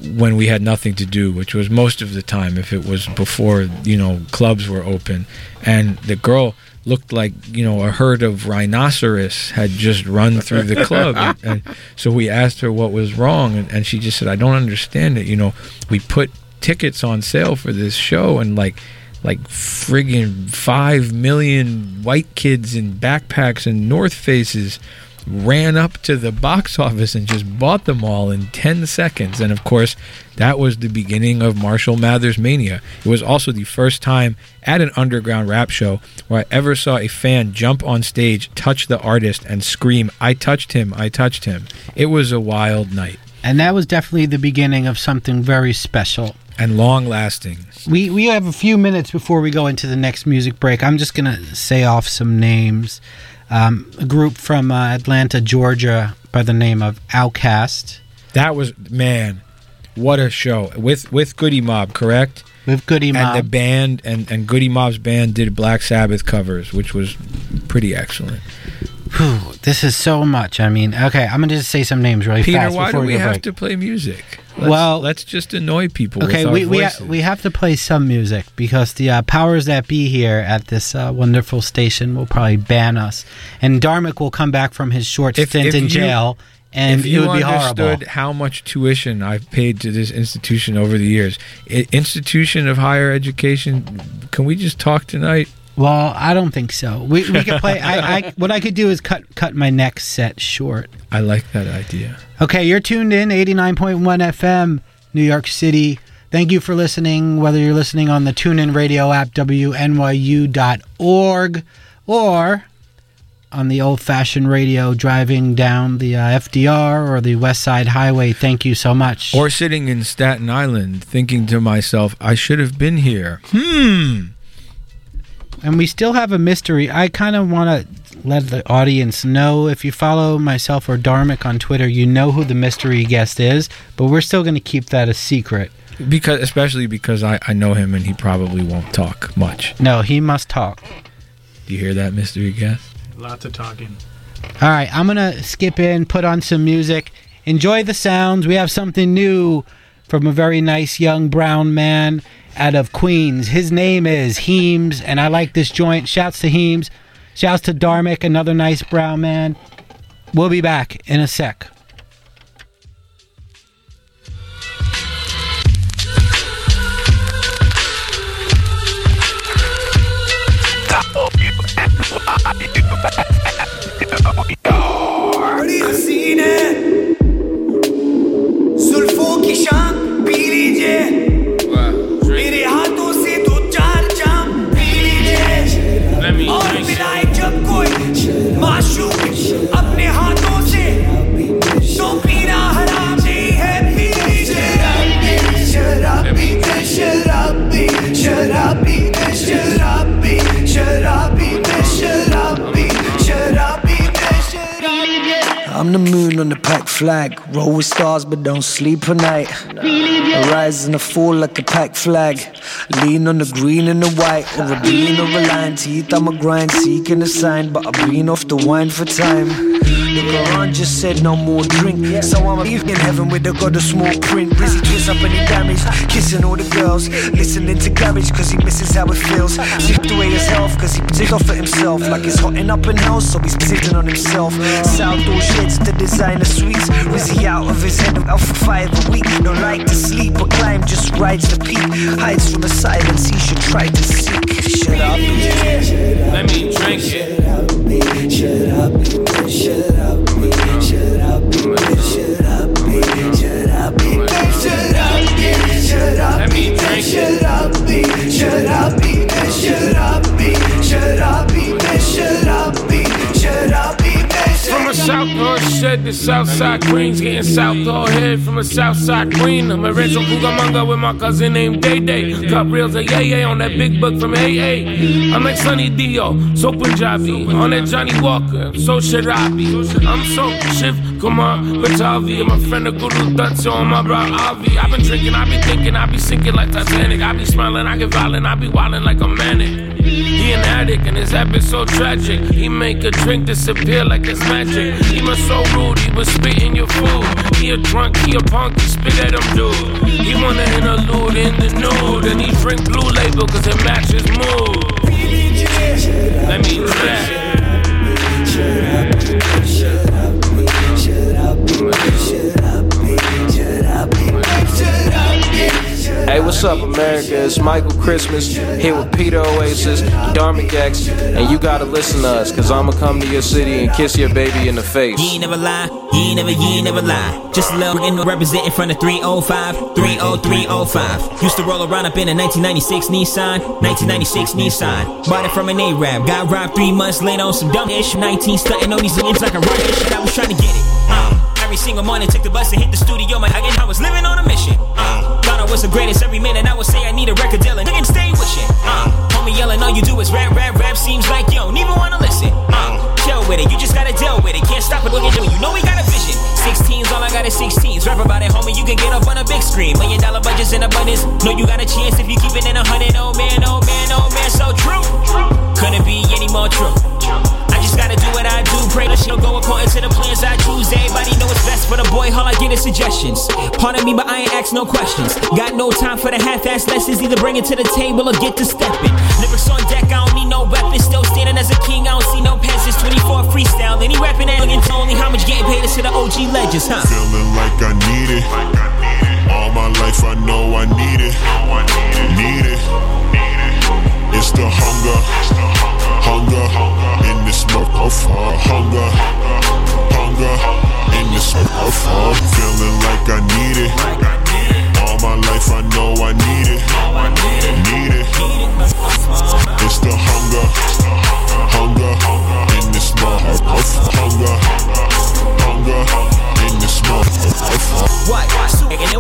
when we had nothing to do, which was most of the time if it was before, you know, clubs were open. And the girl looked like, you know, a herd of rhinoceros had just run through the club. [LAUGHS] and, and so we asked her what was wrong and, and she just said, I don't understand it. You know, we put tickets on sale for this show and like like friggin' five million white kids in backpacks and North Faces ran up to the box office and just bought them all in 10 seconds. And of course, that was the beginning of Marshall Mathers Mania. It was also the first time at an underground rap show where I ever saw a fan jump on stage, touch the artist, and scream, I touched him, I touched him. It was a wild night And that was definitely the beginning of something very special. And long lasting. We we have a few minutes before we go into the next music break. I'm just gonna say off some names. Um, a group from uh, Atlanta, Georgia, by the name of OutKast. That was man, what a show with with Goodie Mob, correct? With Goodie Mob. and the band and and Goodie Mob's band did Black Sabbath covers, which was pretty excellent. Whew, this is so much. I mean, okay, I'm gonna just say some names really Peter, fast why do we we have break. to play music? Let's, Well- let's just annoy people. Okay, we we, ha- we have to play some music because the uh, powers that be here at this uh, wonderful station will probably ban us, and Dharmic will come back from his short stint in you- jail, and if you it would be understood horrible. how much tuition I've paid to this institution over the years, I- institution of higher education, can we just talk tonight? Well, I don't think so. We we could play. I, I [LAUGHS] what I could do is cut cut my next set short. I like that idea. Okay, you're tuned in 89.1 FM, New York City. Thank you for listening, whether you're listening on the TuneIn Radio app, WNYU.org, or on the old fashioned radio driving down the uh, FDR or the West Side Highway. Thank you so much. Or sitting in Staten Island thinking to myself, I should have been here. Hmm. And we still have a mystery. I kind of want to let the audience know. If you follow myself or Dharmic on Twitter, you know who the mystery guest is, but we're still going to keep that a secret. Because especially because I, I know him and he probably won't talk much. No, he must talk. Do you hear that, mystery guest? Lots of talking. All right, I'm going to skip in, put on some music, enjoy the sounds. We have something new from a very nice young brown man out of Queens. His name is Heems, and I like this joint. Shouts to Heems. Shouts to Dharmic, another nice brown man. We'll be back in a sec. Billy Jean my shoes. On the moon on the pack flag. Roll with stars, but don't sleep at night. I rise and I fall like a pack flag. Lean on the green and the white. Or a bean or a line. Teeth, I'm a grind, seeking a sign. But I've been off the wine for time. The Quran just said no more drink. So I'm in heaven with the God of small print. Busy twist up any damage. Kissing all the girls. Listening to garbage cause he misses how it feels. Shift away his health cause he off for himself. Like it's hotting up in house, so he's sitting on himself. Southdoor sheds to designer suites. Rizzy out of his head, out for five a week. Don't like to sleep or climb, just rides the peak. Hides from the silence he should try to seek. Shut up, Let me drink it. Shut up, shut up, shut up, shut up, shut up, shut up, shut up, Let me drink shut up, shut up, shut up, shut Shed to Southside Queens, getting south all head from a Southside Queen. I'm a Renzo Cucamonga with my cousin named Day Day. Got reels of Yay Yay on that big book from AA. I'm like Sunny Dio, so Punjabi. On that Johnny Walker, so Sharabi. I'm so Shiv Kumar Batalvi. I'm a friend of Guru Dutt, so I'm my bro Avi. I've been drinking, I be thinking, I be sinking like Titanic. I be smiling, I get violent, I be wildin' like a manic. He an addict and his habits so tragic. He make a drink disappear like it's magic. He was so rude, he was spitting your food. He a drunk, he a punk, he spit at him dude. He wanna interlude in the nude, and he drink blue label cause it matches mood. Let me drink. Hey, what's up, America? It's Michael Christmas here with Peter Oasis, Dharmic X, and you gotta listen to us, cause I'ma come to your city and kiss your baby in the face. You ain't never lie, you ain't never, you ain't never lie. Just a little in representing from the 305, 30305. Used to roll around up in a 1996 Nissan, 1996 Nissan. Bought it from an Arab, got robbed three months later on some dumb ish. 19 stunting on these niggas like a riot shit. I was trying to get it. Uh, every single morning, took the bus and hit the studio. My I was living on a mission. Uh, was the greatest every minute. I would say I need a record deal and nigga stay with shit. Uh, homie yelling, all you do is rap, rap, rap. Seems like you don't even wanna listen. Uh, chill with it, you just gotta deal with it. Can't stop it, look at you. You know we got a vision. 16s, all I got is 16s. Rap about it, homie. You can get up on a big screen. Million dollar budgets in abundance. Know you got a chance if you keep it in a hundred. Oh man, oh man, oh man, so true. Couldn't be any more true. Gotta do what I do. Pray the shit'll go according to the plans I choose. Everybody know what's best for the boy. All I get is suggestions. Pardon me, but I ain't ask no questions. Got no time for the half-ass lessons. Either bring it to the table or get to stepping. Lyrics on deck, I don't need no weapons. Still standing as a king, I don't see no peasants. 24 freestyle, any rapping and looking only how much getting paid is to the OG legends, huh? Feeling like I need it. All my life I know I need it. Need it. It's the hunger. Hunger this motherfucker. Hunger. Hunger in this motherfucker. Feeling like I need it. My life I know I need it. Need it. It's the hunger. Hunger in this motherfucker. Hunger. Hunger in this motherfucker. What?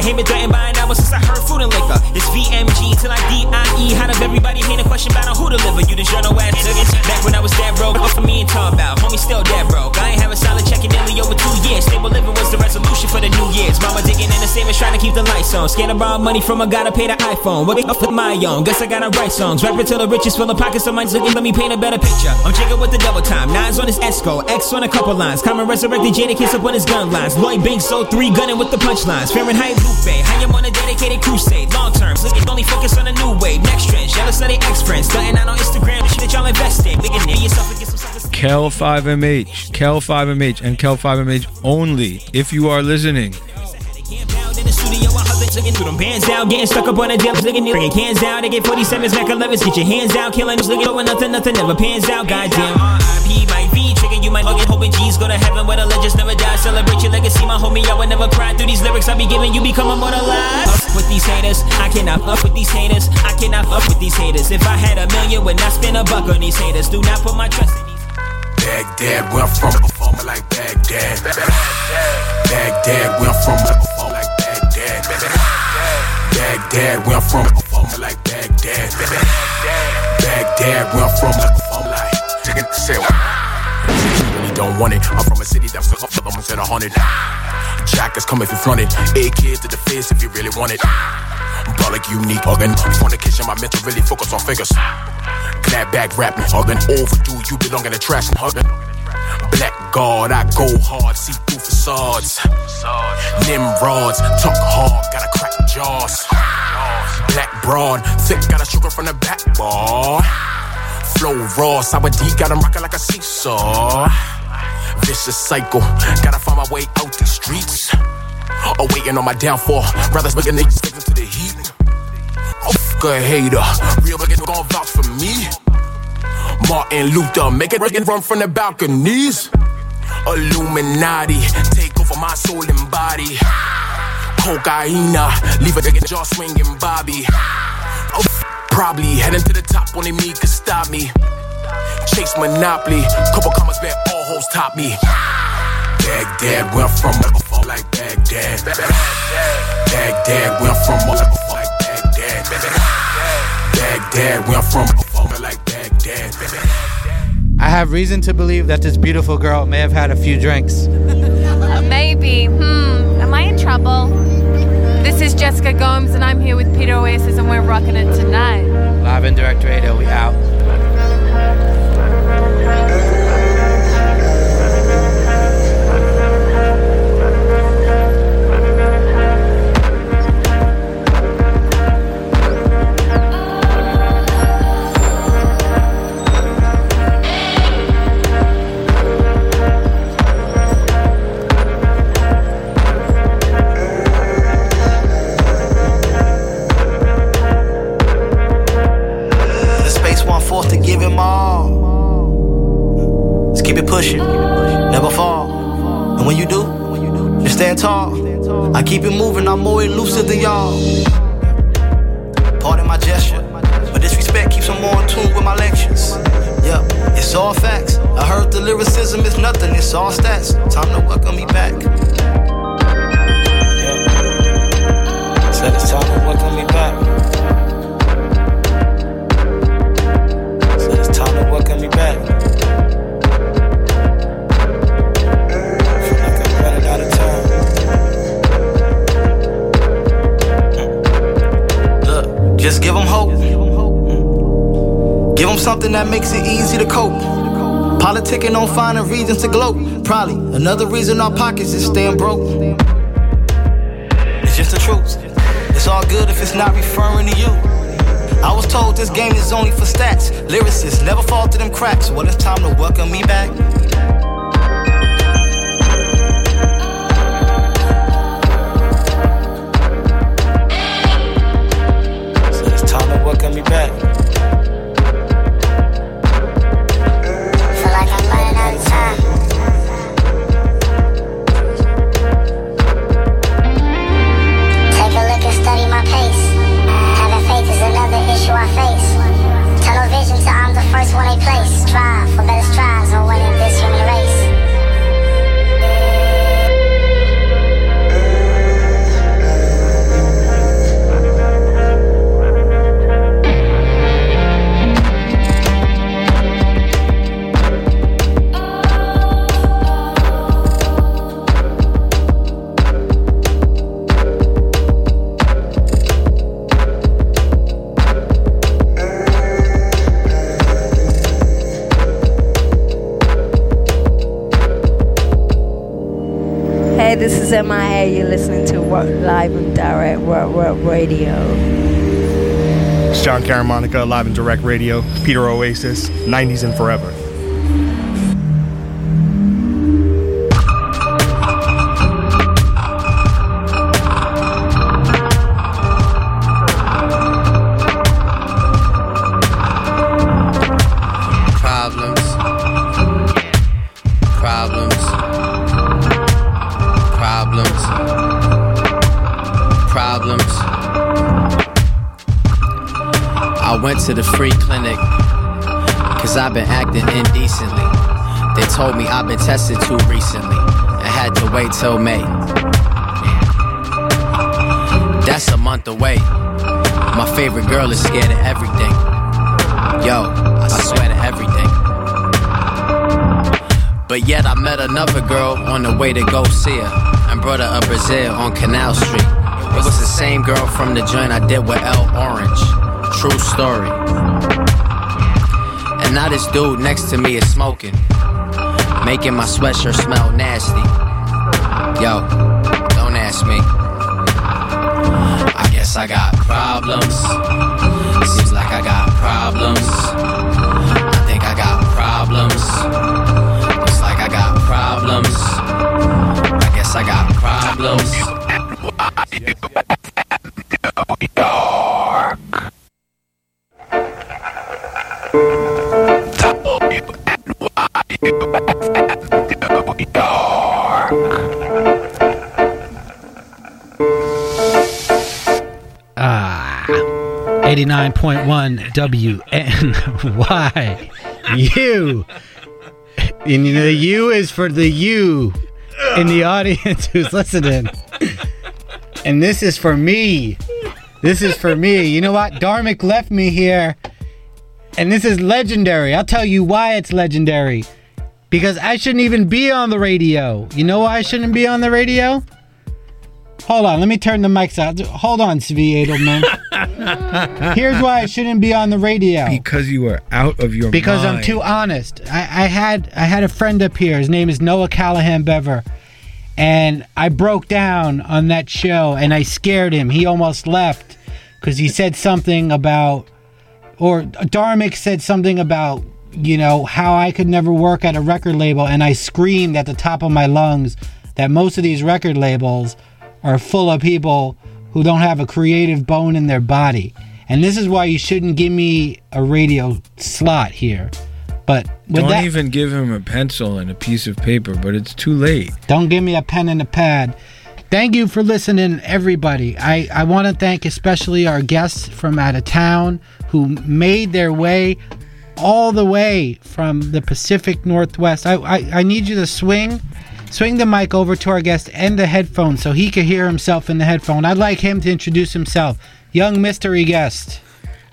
Him and threatened by an album since I heard food and liquor. It's VMG till I D-I-E. How does everybody hate a question about who deliver? You the journal ass niggas. Back when I was dead broke, what for me and talk about? Homie still dead broke. I ain't have a solid check in nearly over two years. Stable living was the resolution for the new years. Mama digging in the savings trying to keep the lights on. Scared to borrow money from a gotta pay the iPhone. What up with my own? Guess I gotta write songs. Rapping till the riches fill the pockets of mine. Looking, let me paint a better picture. I'm jigging with the double time. Nines on his Esco. X on a couple lines. Common resurrected Jadakiss up on his gun lines. Lloyd Banks so three gunning with the punchlines. Fahrenheit Lupe. I am on a dedicated crusade. Long term. Looking only focus on a new wave. Next trend. Jealous of their ex friends. Starting out on Instagram. The shit that y'all invest in. Nigga, near yourself and get some Kel 5MH, Kel 5MH, and Kel 5MH only. If you are listening, in the looking through them. Bands down, getting stuck up on the dips, looking near, bringing cans down, they get 47s, back 11s, get your hands out, killing, looking over nothing, nothing never pans out, goddamn. RIP might be tricking, you log it, hoping G's go to heaven. Where the legends never die, celebrate your legacy, my homie, I would never cry through these lyrics I be giving, you become immortalized. Up with these haters, I cannot up with these haters, I cannot up with these haters, if I had a million, would not spend a buck on these haters, do not put my trust in these Baghdad, where I'm from, performing like Baghdad. Baghdad, where I'm from. Baghdad, where I'm from, performing like Baghdad. Baghdad, where I'm from, performing like. Say what? don't want it. I'm from a city that's up to almost at a hundred. Jack is coming if you flaunt it. Eight kids to the face if you really want it. Ball like unique, organ. Fornication, my mental really focus on figures. Clap back rap, organ. Overdue, you belong in the trash and hugging. Black God, I go hard, see through facades. Nimrods, talk hard, gotta crack jaws. Black broad, thick, got a sugar from the back bar. Flow raw, sour D, got 'em rocking like a seesaw. Vicious cycle, gotta find my way out these streets. Or waiting on my downfall, rather smoking niggas to the heat. Oh, fuck a hater, real niggas gon' vouch for me. Martin Luther, make it run from the balconies. Illuminati, take over my soul and body. Cocaina, leave a nigga jaw swinging Bobby. Oh, probably heading to the top, only me could stop me. Chase Monopoly, couple commas bet all hoes top me. Baghdad, went from motherfucker like Baghdad. Baghdad, went from motherfucker like Baghdad. Baghdad, went from motherfucker like Baghdad. I have reason to believe that this beautiful girl may have had a few drinks. Uh, maybe. Hmm. Am I in trouble? This is Jessica Gomes, and I'm here with Peter Oasis, and we're rocking it tonight. Live and direct radio, we out. Keep it pushing, never fall. And when you do, you stand tall. I keep it moving, I'm more elusive than y'all. Pardon my gesture, but disrespect keeps them more in tune with my lectures. Yeah, it's all facts. I heard the lyricism is nothing, it's all stats. Time to welcome me back. Yeah. Said it's time to welcome me back. Said it's time to welcome me back. Just give them hope. Give them something that makes it easy to cope. Politicking on finding reasons to gloat. Probably another reason our pockets is staying broke. It's just the truth. It's all good if it's not referring to you. I was told this game is only for stats. Lyricists never fall to them cracks. Well, it's time to welcome me back. Back. Radio. It's Jon Caramanica, live and direct radio. Peter Oasis, 90s and forever. To the free clinic cause I've been acting indecently. They told me I've been tested too recently and had to wait till May. That's a month away. My favorite girl is scared of everything. Yo, I swear to everything. But yet I met another girl on the way to go see her. And brought her a Brazil on Canal Street. It was the same girl from the joint I did with L'Orange. True story. And now this dude next to me is smoking. Making my sweatshirt smell nasty. Yo, don't ask me. I guess I got problems. Seems like I got problems. I think I got problems. Looks like I got problems. I guess I got problems. 89.1 WNY. You. And the U is for the you in the audience who's listening. And this is for me. This is for me. You know what? Dharmic left me here. And this is legendary. I'll tell you why it's legendary. Because I shouldn't even be on the radio. You know why I shouldn't be on the radio? Hold on, let me turn the mics out. Hold on, Zvi Edelman. [LAUGHS] Here's why I shouldn't be on the radio. Because you are out of your mind. Because I'm too honest. I, I had I had a friend up here. His name is Noah Callahan Bever, and I broke down on that show, and I scared him. He almost left because he said something about, or Dharmic said something about, you know, how I could never work at a record label, and I screamed at the top of my lungs that most of these record labels are full of people who don't have a creative bone in their body. And this is why you shouldn't give me a radio slot here. But Don't that, even give him a pencil and a piece of paper, but it's too late. don't give me a pen and a pad. Thank you for listening, everybody. I, I want to thank especially our guests from out of town who made their way all the way from the Pacific Northwest. I, I, I need you to swing swing the mic over to our guest and the headphone so he can hear himself in the headphone. I'd like him to introduce himself. Young mystery guest.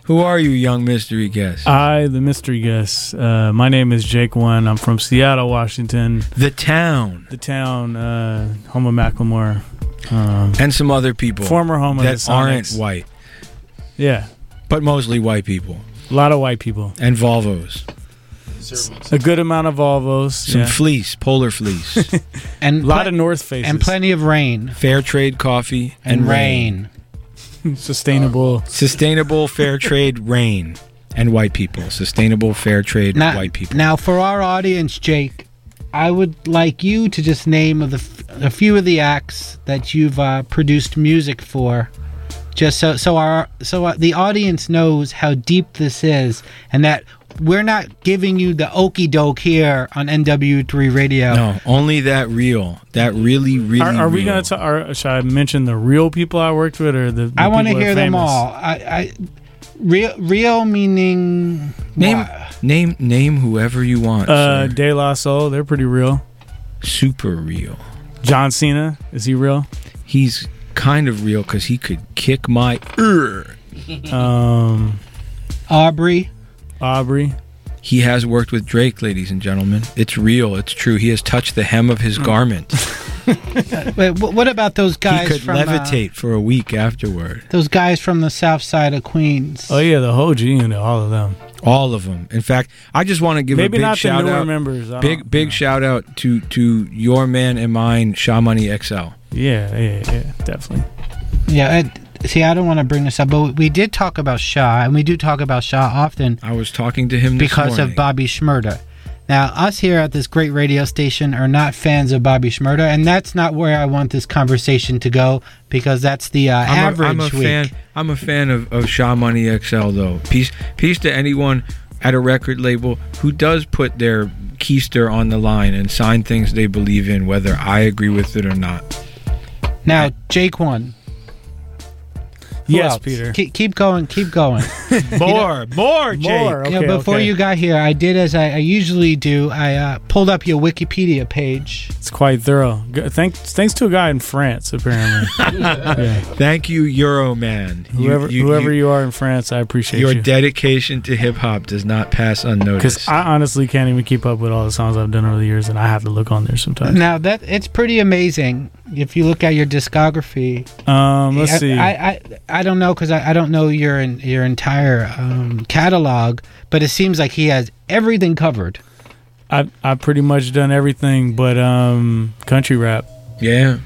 Who are you, young mystery guest? I, the mystery guest. Uh, my name is Jake One. I'm from Seattle, Washington. The town. The town. Uh, home of Macklemore. Um, and some other people. Former home of that the aren't white. Yeah. But mostly white people. A lot of white people. And Volvos. A good amount of Volvos. Some yeah. fleece, polar fleece. [LAUGHS] and a lot of North Faces. and plenty of rain. Fair trade coffee and, And rain. [LAUGHS] Sustainable. Sustainable fair [LAUGHS] trade rain. And white people. Sustainable fair trade Now, white people. now, for our audience, Jake, I would like you to just name of the f- a few of the acts that you've uh, produced music for, just so so our so uh, the audience knows how deep this is, and that we're not giving you the okey doke here on NW3 Radio. No, only that real. That really, really Are, are we gonna? ta- are, should I mention the real people I worked with, or the? the I want to hear them all. I, I real real meaning Name name name whoever you want. Uh, sir. De La Soul, they're pretty real. Super real. John Cena, is he real? He's kind of real because he could kick my ear. Um, Aubrey. Aubrey. He has worked with Drake, ladies and gentlemen. It's real. It's true. He has touched the hem of his garment. [LAUGHS] Wait, wh- what about those guys? he guys could from uh, levitate for a week afterward. those guys from the south side of Queens? Oh yeah, the whole G unit, all of them. All of them. In fact, I just want to give Maybe a big not the shout newer out. members. I Big don't- big shout out to to your man and mine, Sha Money XL. Yeah, yeah, yeah, definitely. Yeah, it, see, I don't want to bring this up, but we did talk about Sha, and we do talk about Sha often I was talking to him this because morning. of Bobby Shmurda. Now, us here at this great radio station are not fans of Bobby Shmurda, and that's not where I want this conversation to go because that's the uh, I'm average a, I'm a week. fan. I'm a fan of, of Sha Money XL though. Peace peace to anyone at a record label who does put their keister on the line and sign things they believe in, whether I agree with it or not. Now, Jake one. Who Yes, else? Peter. Keep, keep going. Keep going. [LAUGHS] more, more, Jake. More. Yeah, Okay, before okay. you got here, I did as I, I usually do. I uh, pulled up your Wikipedia page. It's quite thorough. G- Thanks, thanks to a guy in France, apparently. [LAUGHS] yeah. Thank you, Euroman. You- Whoever, you- whoever you- you, are in France, I appreciate your you. dedication to hip hop does not pass unnoticed. Because I honestly can't even keep up with all the songs I've done over the years, and I have to look on there sometimes. Now that it's pretty amazing if you look at your discography. Um, let's I, see. I, I I don't know because I, I don't know your your entire um, catalog, but it seems like he has everything covered. I've I've pretty much done everything but um country rap. Yeah.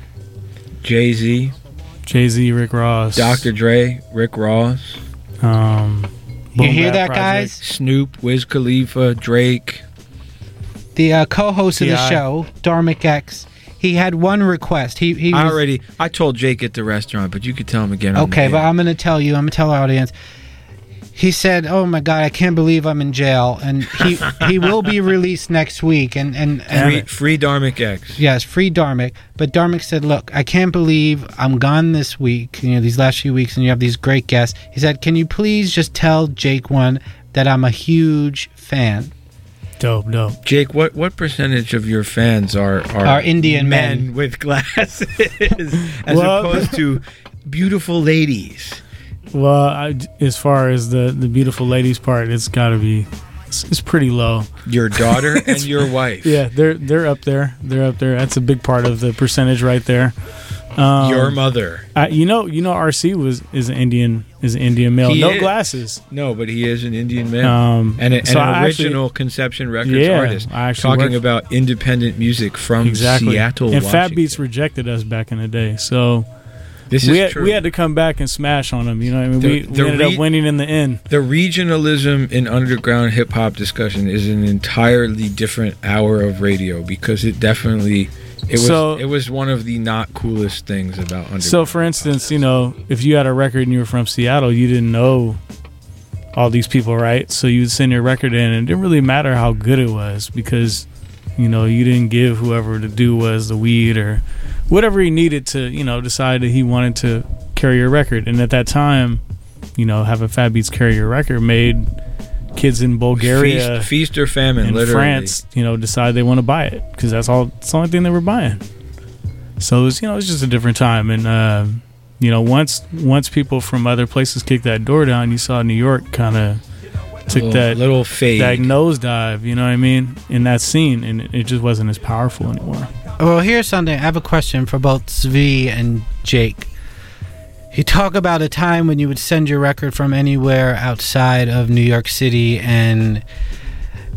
Jay Z, Jay Z, Rick Ross, Dr. Dre, Rick Ross, Um, You hear that, Project. guys? Snoop, Wiz Khalifa, Drake. The uh, co-host of the show, Dharmic X, he had one request. He he I was, already I told Jake at the restaurant, but you could tell him again. Okay, but I'm going to tell you. I'm going to tell our audience. He said, "Oh my God, I can't believe I'm in jail," and he [LAUGHS] he will be released next week. And and, and free, free Dharmic X. Yes, free Dharmic. But Dharmic said, "Look, I can't believe I'm gone this week. You know, these last few weeks, and you have these great guests." He said, "Can you please just tell Jake one that I'm a huge fan." Dope, dope. Jake, what what percentage of your fans are are, Are Indian men, men. [LAUGHS] with glasses [LAUGHS] as Well- opposed to beautiful ladies? Well, I, as far as the the beautiful ladies part, it's got to be it's, it's pretty low. Your daughter [LAUGHS] and your wife. Yeah, they're they're up there. They're up there. That's a big part of the percentage right there. Um, Your mother. I, you know, you know, RC was is an Indian is an Indian male, He no is. glasses. No, but he is an Indian man Um, and, a, and so an I actually- original Conception Records Yeah, artist. Actually talking worked- about independent music from exactly. Seattle, and Fat Beats rejected us back in the day, so This we is had, true. we had to come back and smash on them. You know, what I mean, The- we, the we ended re- up winning in the end. The regionalism in underground hip hop discussion is an entirely different hour of radio because it definitely it was So- it was one of the not coolest things about underground. So, for instance, you know, if you had a record and you were from Seattle, you didn't know all these people, right? So you'd send your record in, and it didn't really matter how good it was because, you know, you didn't give whoever the do was the weed or whatever he needed to, you know, decide that he wanted to carry your record. And at that time, you know, having Fat Beats carry your record made kids in Bulgaria, feast, feast or famine, in literally. France, you know, decide they want to buy it because that's all. It's the only thing they were buying. So it was, you know, it was just a different time, and uh, you know, once once people from other places kicked that door down, you saw New York kind of took Little- that little fade. that nosedive. You know what I mean? In that scene, and it, it just wasn't as powerful anymore. Well, here's something. I have a question for both Zvi and Jake. You talk about a time when you would send your record from anywhere outside of New York City, and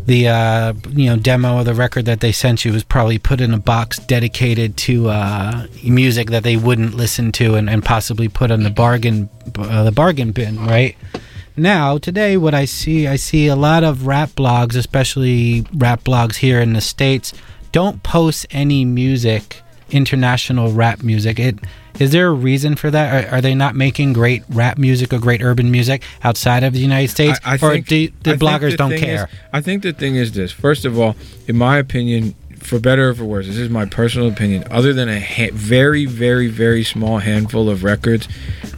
the uh, you know demo of the record that they sent you was probably put in a box dedicated to uh, music that they wouldn't listen to, and, and possibly put in the bargain uh, the bargain bin, right? Now, today, what I see, I see a lot of rap blogs, especially rap blogs here in the States, don't post any music, international rap music. It is there a reason for that? Are, are they not making great rap music or great urban music outside of the United States, I, I or think, do the I bloggers the don't care? is- I think the thing is this. First of all, in my opinion, for better or for worse, this is my personal opinion. Other than a ha- very, very, very small handful of records,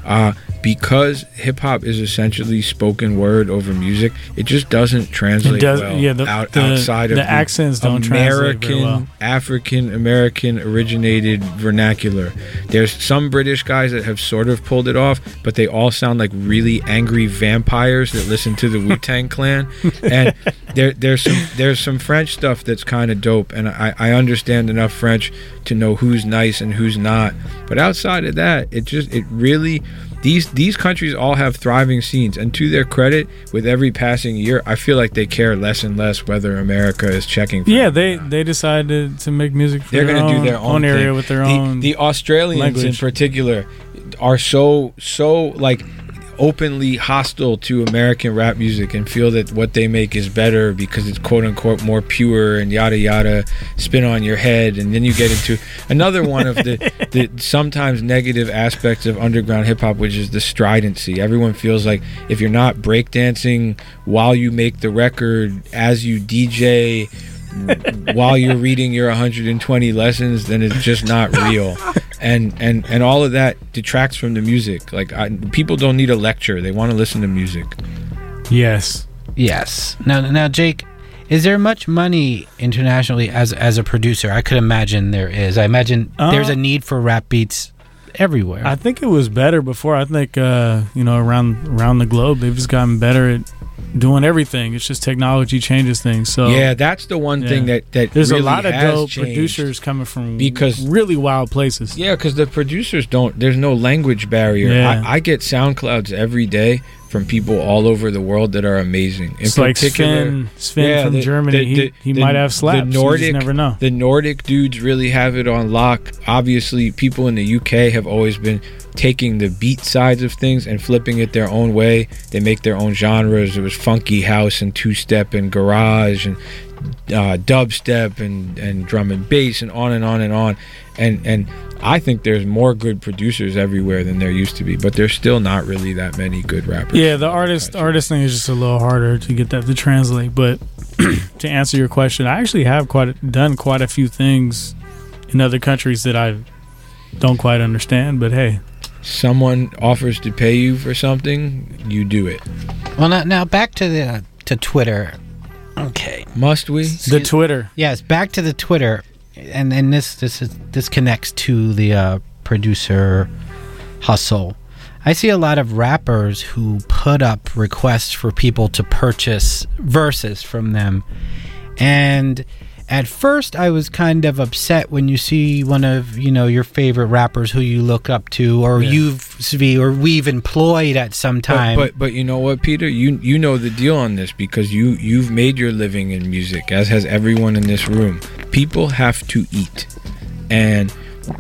uh, because hip hop is essentially spoken word over music, it just doesn't translate does- well yeah, the- out, the- outside of the accents don't American, well. African American originated vernacular. There's some British guys that have sort of pulled it off, but they all sound like really angry vampires that listen to the [LAUGHS] Wu Tang Clan. And there, there's some there's some French stuff that's kind of dope, and I, I understand enough French to know who's nice and who's not. But outside of that, it just it really these these countries all have thriving scenes, and to their credit, with every passing year, I feel like they care less and less whether America is checking. For Yeah, they they decided to to make music. For they're their going to own, do their own, area thing. with their the, own. The Australians in particular are so so like openly hostile to American rap music and feel that what they make is better because it's quote unquote more pure and yada yada spin on your head and then you get into another one of the, [LAUGHS] the sometimes negative aspects of underground hip hop which is the stridency everyone feels like if you're not breakdancing while you make the record as you DJ while you're reading your 120 lessons, then it's just not real. [LAUGHS] and and and all of that detracts from the music. Like I, people don't need a lecture; they want to listen to music. Yes. Yes. Now, now, Jake, is there much money internationally as as a producer? I could imagine there is. I imagine Uh, there's a need for rap beats everywhere. I think it was better before. I think uh, you know around around the globe they've just gotten better at doing everything. It's just technology changes things. So yeah, that's the one thing that that there's really a lot of dope producers coming from Because- really wild places. Yeah, because the producers don't. There's no language barrier. Yeah. I, I get SoundClouds every day from people all over the world that are amazing. In It's like particular, Sven- Sven from Germany, he- he might have slaps, you just never know. The Nordic dudes really have it on lock. Obviously, people in the UK have always been taking the beat sides of things and flipping it their own way. They make their own genres. It was funky house and two step and garage and uh, dubstep and, and drum and bass and on and on and on. And and I think there's more good producers everywhere than there used to be, but there's still not really that many good rappers. Yeah, the artist artist thing is just a little harder to get that to translate. But [CLEARS THROAT] to answer your question, I actually have quite done quite a few things in other countries that I don't quite understand. But hey, Someone offers to pay you for something, you do it. well, now, now back to the to Twitter. Okay. Must we? the Twitter. Yes, back to the Twitter, and and this this is this connects to the uh, producer hustle. I see a lot of rappers who put up requests for people to purchase verses from them, and at first I was kind of upset when you see one of you know your favorite rappers who you look up to, or Yeah. you've or we've employed at some time. But, but but you know what, Peter? You you know the deal on this because you you've made your living in music, as has everyone in this room. People have to eat, and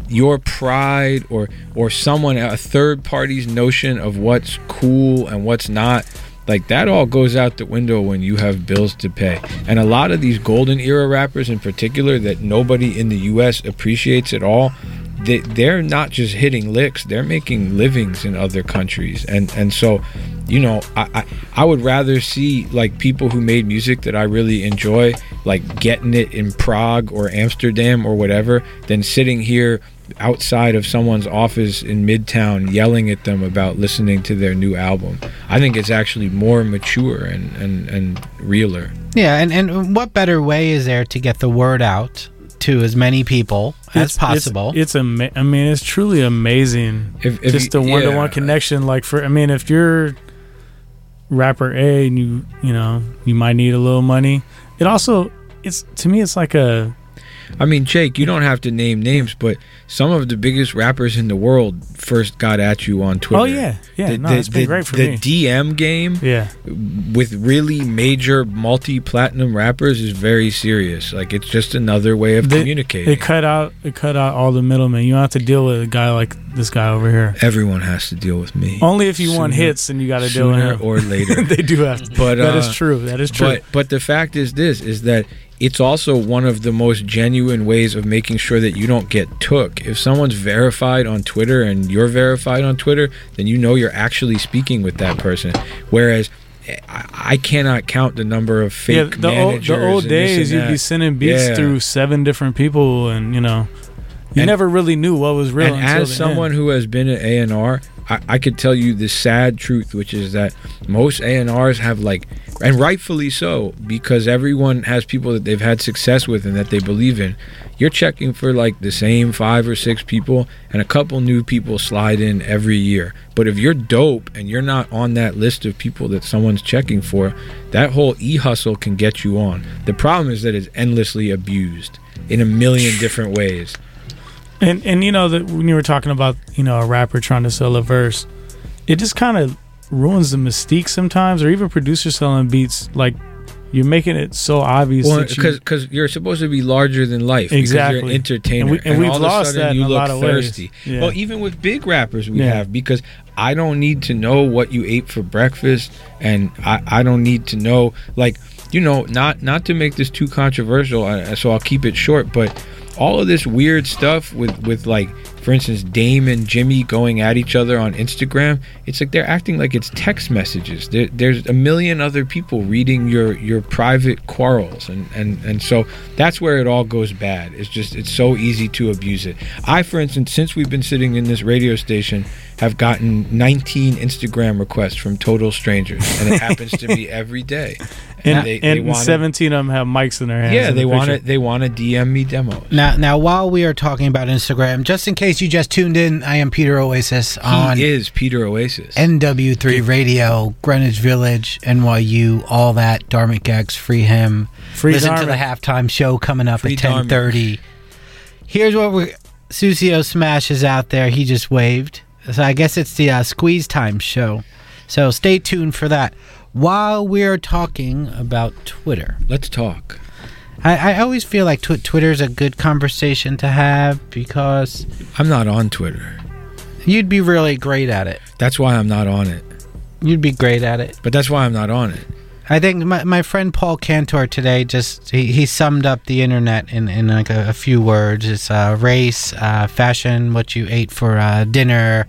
your pride or or someone a third party's notion of what's cool and what's not like that all goes out the window when you have bills to pay. And a lot of these golden era rappers in particular that nobody in the US appreciates at all they, they're not just hitting licks they're making livings in other countries. And and so you know I, I i would rather see like people who made music that i really enjoy like getting it in prague or amsterdam or whatever than sitting here outside of someone's office in midtown yelling at them about listening to their new album i think it's actually more mature and and, and realer Yeah, and, and what better way is there to get the word out to as many people as possible? It's, it's ama- I mean, it's truly amazing. If- if just you- the one to one connection. Like for, I mean, if you're rapper A and you, you know, you might need a little money. It also, it's to me, it's like a I mean, Jake, you don't have to name names, but some of the biggest rappers in the world first got at you on Twitter. Oh, yeah. Yeah, the, no, the- it's been the- great for the me. The DM game, Yeah. with really major multi-platinum rappers is very serious. Like it's just another way of they, communicating. They cut out, they cut out all the middlemen. You don't have to deal with a guy like this guy over here. Everyone has to deal with me. Only if you want hits, and you got to deal with sooner him. or later. [LAUGHS] they do have to. But that is uh, true. That is true. But but the fact is this is that it's also one of the most genuine ways of making sure that you don't get took. If someone's verified on Twitter and you're verified on Twitter, then you know you're actually speaking with that person. Whereas I, cannot count the number of fake yeah, the old, the old days, you'd be sending beats Yeah. through seven different people, and you know, you And- never really knew what was real. and until as someone end. who has been at A and R, I, I could tell you the sad truth, which is that most ANRs have like, and rightfully so, because everyone has people that they've had success with and that they believe in. You're checking for like the same five or six people, and a couple new people slide in every year. But if you're dope and you're not on that list of people that someone's checking for, that whole e hustle can get you on. The problem is that it's endlessly abused in a million different ways. And and you know that when you were talking about you know a rapper trying to sell a verse, it just kind of ruins the mystique sometimes, or even producers selling beats. Like you're making it so obvious that you, because because you're supposed to be larger than life. Exactly. Because you're an entertainer, And we- and we've all lost of a sudden that in you a look lot of ways. thirsty. Yeah. Well, even with big rappers, we Yeah. have because I don't need to know what you ate for breakfast, and I I don't need to know like you know not not to make this too controversial, so I'll keep it short, but. All of this weird stuff with with like, for instance, Dame and Jimmy going at each other on Instagram, it's like they're acting like it's text messages. There, there's a million other people reading your your private quarrels, and and and so that's where it all goes bad. It's just it's so easy to abuse it. I, for instance, since we've been sitting in this radio station, have gotten 19 Instagram requests from total strangers, and it happens to me [LAUGHS] every day. And, they, and they wanna- 17 of them have mics in their hands. yeah, they the want to they want to DM me demos. Now, now, while we are talking about Instagram, just in case you just tuned in, I am Peter Oasis on He is Peter Oasis. WNYU Radio, Greenwich Village, NYU, all that. Dharmic X, free him. Free Listen to the halftime show coming up Free at ten thirty. Here's what we Susio Smash is out there. He just waved. So I guess it's the uh, Squeeze Time show. So stay tuned for that. While we're talking about Twitter, Let's talk. I, I always feel like tw- Twitter's a good conversation to have because I'm not on Twitter. you'd be really great at it. That's why I'm not on it. You'd be great at it. But that's why I'm not on it. I think my, my friend Paul Cantor today just he, he summed up the internet in, in like a, a few words. It's uh, race, uh, fashion, what you ate for uh, dinner,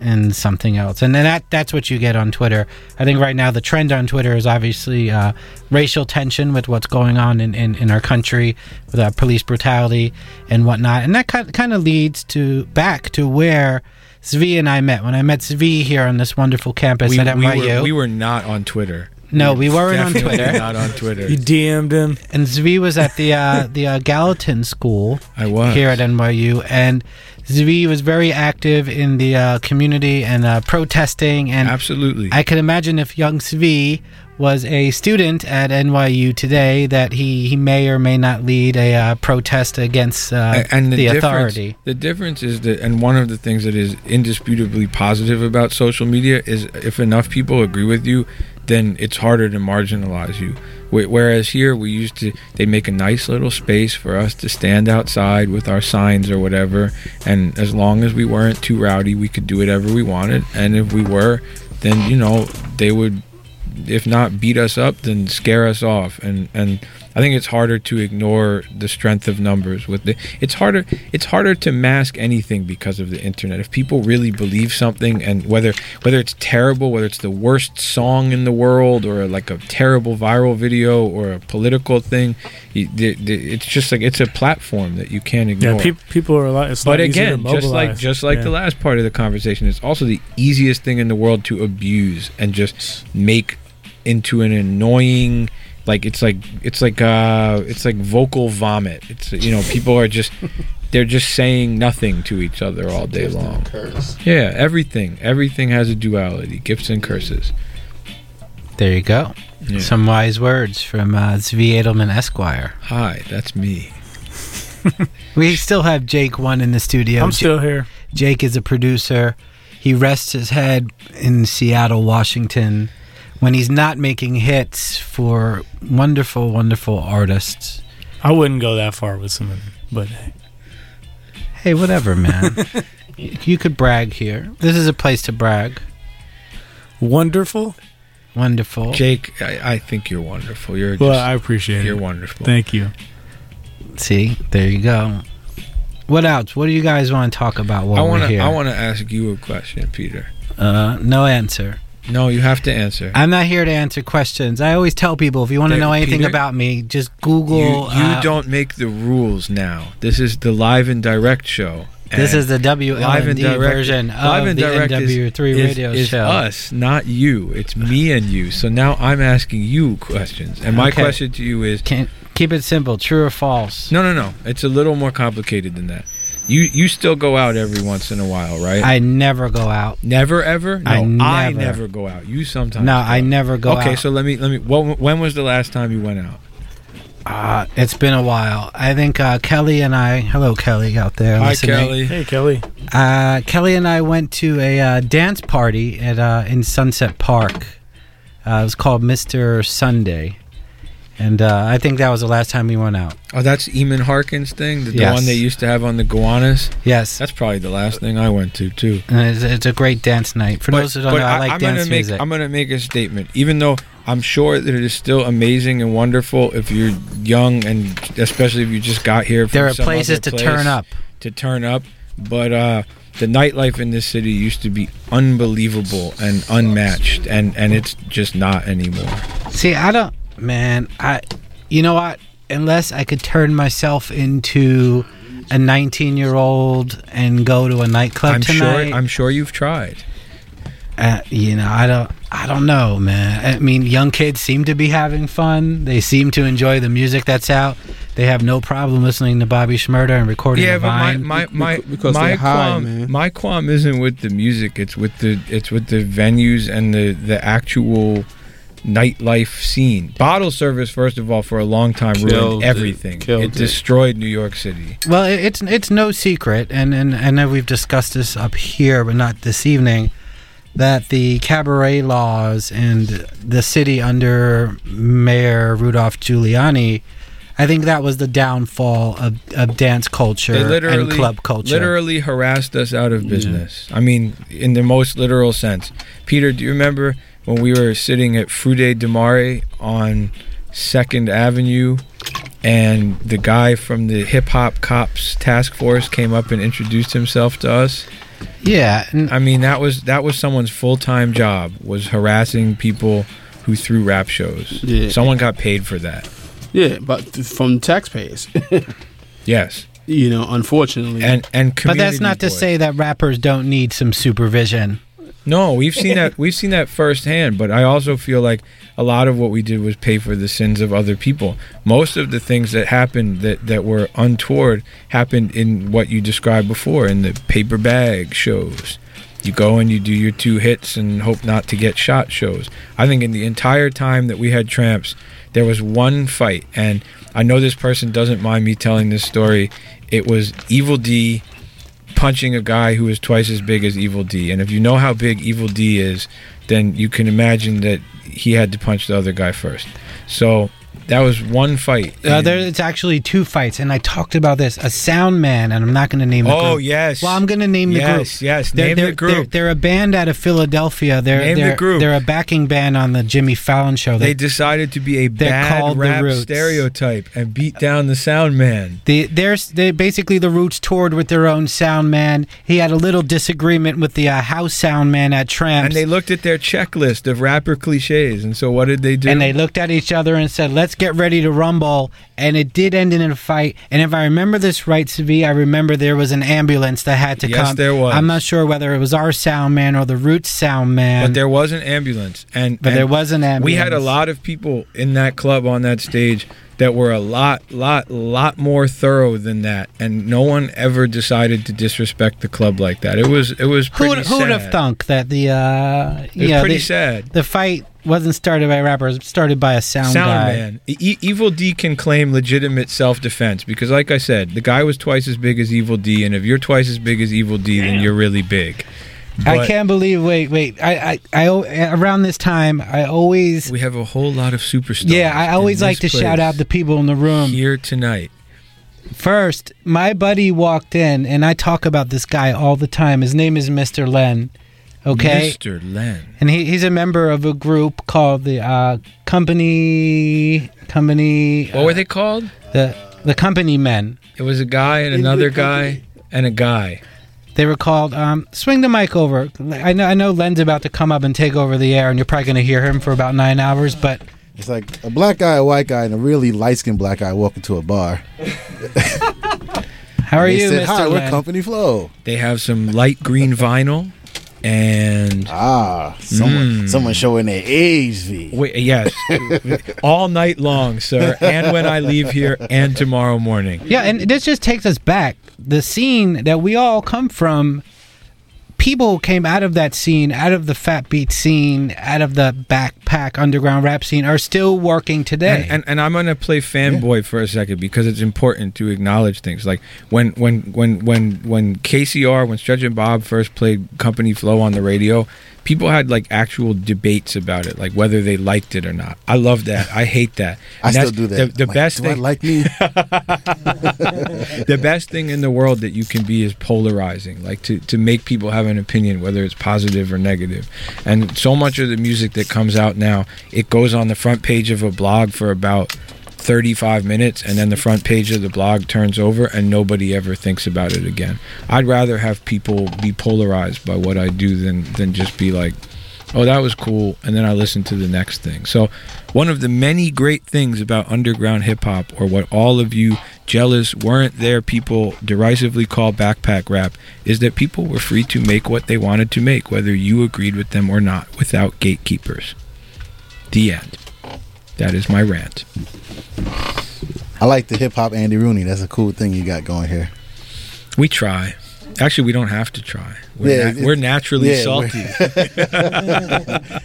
and something else. And then that that's what you get on Twitter. I think right now the trend on Twitter is obviously uh, racial tension with what's going on in, in, in our country with uh, police brutality and whatnot. And that kind kind of leads to back to where Zvi and I met. When I met Zvi here on this wonderful campus We, at we NYU. were, we were not on Twitter. No, we weren't on Definitely Twitter. Not on Twitter. You DM'd him. And Zvi was at the uh, the uh, Gallatin School. I was. here at NYU, and Zvi was very active in the uh, community and uh, protesting. And absolutely, I can imagine if young Zvi was a student at NYU today, that he, he may or may not lead a uh, protest against uh, A- and the, the, authority. The difference is that, and one of the things that is indisputably positive about social media is if enough people agree with you, then it's harder to marginalize you. Whereas here, we used to, they make a nice little space for us to stand outside with our signs or whatever, and as long as we weren't too rowdy, we could do whatever we wanted. And if we were, then you know they would if not beat us up, then scare us off. And and I think it's harder to ignore the strength of numbers. With the, it's harder it's harder to mask anything because of the internet. If people really believe something, and whether whether it's terrible, whether it's the worst song in the world, or like a terrible viral video, or a political thing, you, the, the, it's just like it's a platform that you can't ignore. Yeah, peop people are a lot. It's But lot again, just like just like Yeah. the last part of the conversation, it's also the easiest thing in the world to abuse and just make into an annoying like it's like it's like uh it's like vocal vomit. It's you know, people are just [LAUGHS] they're just saying nothing to each other all day long. Yeah, everything. Everything has a duality, gifts and curses. There you go. Yeah. Some wise words from uh, Zvi Edelman Esquire. Hi, that's me. [LAUGHS] We still have Jake one in the studio. I'm still here. Jake is a producer. He rests his head in Seattle, Washington, when he's not making hits for wonderful, wonderful artists. I wouldn't go that far with someone, but Hey, whatever, man. [LAUGHS] you could brag here. This is a place to brag. Wonderful. Wonderful. Jake, I, I think you're wonderful. You're well, just, I appreciate it. you're wonderful. Thank you. See, there you go. What else? What do you guys want to talk about while I want we're to here? I want to ask you a question, Peter. uh, no answer. No, you have to answer. I'm not here to answer questions. I always tell people if you want to know anything Peter, about me, just Google. You, you uh, don't make the rules now. This is the live and direct show. This is the WLND version of the WNYU is, radio is show. us, not you. It's me and you. So now I'm asking you questions, and my Okay. question to you is: Can keep it simple. True or false? No, no, no. It's a little more complicated than that. You you still go out every once in a while, right? I never go out. Never ever. No, I I never. never go out. You sometimes. No, go I out. never go Okay, out. so let me let me. What, when was the last time you went out? Uh, it's been a while. I think uh, Kelly and I. Hello, Kelly out there. Hi, listening. Kelly. Hey, Kelly. Uh, Kelly and I went to a uh, dance party at uh, in Sunset Park. Uh, it was called Mister Sunday, and uh, I think that was the last time we went out. Oh, that's Eamon Harkin's thing, the, the Yes. one they used to have on the Gowanus. Yes, That's probably the last thing I went to too. and it's, it's a great dance night. For those who don't know, I, like am dance gonna make music. I'm gonna make a statement. Even though I'm sure that it is still amazing and wonderful if you're young and especially if you just got here. From There are places to place turn up. To turn up, but uh, the nightlife in this city used to be unbelievable and unmatched, and and it's just not anymore. See, I don't, man. I, you know what? Unless I could turn myself into a 19 year old and go to a nightclub I'm tonight, sure. I'm sure you've tried. uh, you know, I don't, I don't know, man. I mean, young kids seem to be having fun. They seem to enjoy the music that's out. They have no problem listening to Bobby Shmurda and recording Yeah, a but my Vine. my my Because my they're high, qualm, man. my qualm isn't with the music. It's with the it's with the venues and the the actual nightlife scene. Bottle service, first of all, for a long time Killed ruined everything. It it. destroyed New York City. Well, it's it's no secret, and, and I know we've discussed this up here, but not this evening, that the cabaret laws and the city under Mayor Rudolph Giuliani, I think that was the downfall of, of dance culture and club culture. literally harassed us out of business. I mean, in the most literal sense. Peter, do you remember when we were sitting at Frude de Mare on Second Avenue, and the guy from the Hip Hop Cops Task Force came up and introduced himself to us? Yeah, I mean that was that was someone's full time job was harassing people who threw rap shows. Yeah. Someone got paid for that. Yeah, but th- from taxpayers. [LAUGHS] Yes. You know, unfortunately. And and but that's not to say that rappers don't need some supervision. No, we've seen that we've seen that firsthand, but I also feel like a lot of what we did was pay for the sins of other people. Most of the things that happened that, that were untoward happened in what you described before in the paper bag shows. You go and you do your two hits and hope not to get shot shows. I think in the entire time that we had tramps, there was one fight, and I know this person doesn't mind me telling this story. It was Evil D punching a guy who is twice as big as Evil D. And if you know how big Evil D is, then you can imagine that he had to punch the other guy first. So that was one fight. Uh, there, it's actually two fights, and I talked about this. A sound man, and I'm not going to name the Oh, group. yes. Well, I'm going to name the group. Yes, yes, They're, name they're, the group. They're, they're a band out of Philadelphia. They're Name the they're, group. They're a backing band on the Jimmy Fallon show. They decided to be a bad called the rap stereotype and beat down the sound man. The, they're, they basically the Roots toured with their own sound man. He had a little disagreement with the uh, house sound man at Tramps. And they looked at their checklist of rapper cliches. And so what did they do? And they looked at each other and said, "Let's get ready to rumble." And it did end in a fight. And if I remember this right, Zvi, I remember there was an ambulance that had to Yes, come. there was. I'm not sure whether it was our sound man or the Roots sound man. But there was an ambulance, and But and there was an We had a lot of people in that club on that stage that were a lot, lot, lot more thorough than that, and no one ever decided to disrespect the club like that. It was, it was who pretty would, who would have sad. thunk that the uh, It was pretty the, sad. The fight wasn't started by rappers; started by a sound, Sound guy. man, E- Evil D can claim legitimate self-defense because, like I said, the guy was twice as big as Evil D, and if you're twice as big as Evil D, then you're really big. I can't believe. Wait, wait. I, I, I, around this time, I always. We have a whole lot of superstars. Yeah, I always like to shout out the people in the room here tonight. First, my buddy walked in, and I talk about this guy all the time. His name is Mr. Len. Okay, Mr. Len. and he, he's a member of a group called the uh, Company Company. What were they called? The the Company Men. It was a guy and another guy and a guy. They were called. Um, swing the mic over. I know. I know. Len's about to come up and take over the air, and you're probably going to hear him for about nine hours. But It's like a black guy, a white guy, and a really light skinned black guy walk into a bar. [LAUGHS] how are They you, said, Mr. Hi, we're Company Flow. They have some light green vinyl and ah, someone someone showing their age, V. Wait, yes, [LAUGHS] all night long, sir, and when I leave here and tomorrow morning. Yeah, and this just takes us back. The scene that we all come from, people came out of that scene, out of the fat beat scene, out of the backpack underground rap scene, are still working today. And, and and I'm gonna play fanboy for a second because it's important to acknowledge things. Like when when when when when KCR, when Stretch and Bob first played Company Flow on the radio, people had like actual debates about it, like whether they liked it or not. I love that. I hate that. [LAUGHS] I still do that. The, the Like, best do I thing, like me? [LAUGHS] [LAUGHS] the best thing in the world that you can be is polarizing like to, to make people have an opinion whether it's positive or negative and so much of the music that comes out now it goes on the front page of a blog for about 35 minutes and then the front page of the blog turns over and nobody ever thinks about it again. I'd rather have people be polarized by what I do than than just be like, "Oh, that was cool," and then I listen to the next thing. So, one of the many great things about underground hip hop or what all of you jealous weren't there people derisively call backpack rap is that people were free to make what they wanted to make whether you agreed with them or not without gatekeepers. The end. That is my rant. I like the hip hop Andy Rooney. That's a cool thing you got going here. We try. Actually, we don't have to try. We're, Yeah, nat- we're naturally yeah, salty.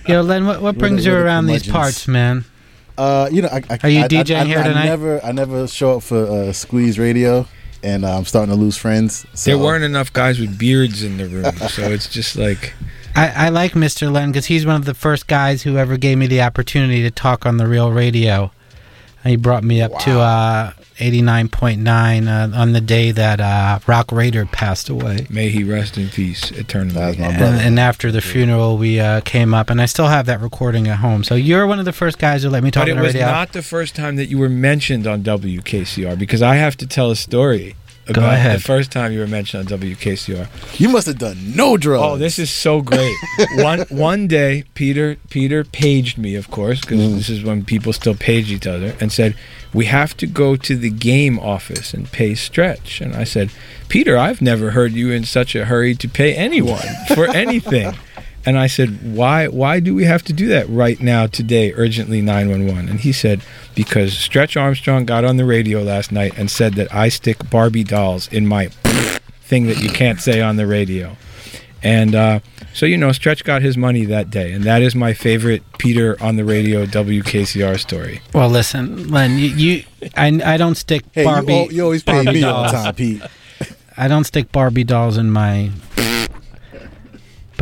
[LAUGHS] [LAUGHS] Yo, Len, what, what brings you the- we're the around these parts, man? Uh, you know, I, I, Are you I- I- DJing I, here I, tonight? never, I never show up for uh, Squeeze Radio, and uh, I'm starting to lose friends. So. There weren't enough guys with beards in the room, so it's just like I, I like Mr. Len because he's one of the first guys who ever gave me the opportunity to talk on the real radio. And he brought me up to uh, 89.9 uh, on the day that uh, Rock Raider passed away. may he rest in peace eternally. And, and after the funeral, we uh, came up, and I still have that recording at home. So you're one of the first guys who let me talk But on it was radio. not the first time that you were mentioned on WKCR because I have to tell a story Go about ahead. the first time you were mentioned on WKCR. You must have done no drugs. Oh, this is so great. [LAUGHS] one one day, Peter Peter paged me, of course, because Mm. this is when people still page each other, and said, "We have to go to the game office and pay Stretch." And I said, "Peter, I've never heard you in such a hurry to pay anyone for [LAUGHS] anything." And I said, "Why? Why do we have to do that right now, today, urgently, nine one one?" And he said, "Because Stretch Armstrong got on the radio last night and said that I stick Barbie dolls in my [LAUGHS] thing that you can't say on the radio." And uh, so, you know, Stretch got his money that day. And that is my favorite Peter on the radio WKCR story. Well, listen, Len, you, you I, I don't stick Hey, you Barbie. al- you always pay Barbie me all the dolls. time, Pete. I don't stick Barbie dolls in my.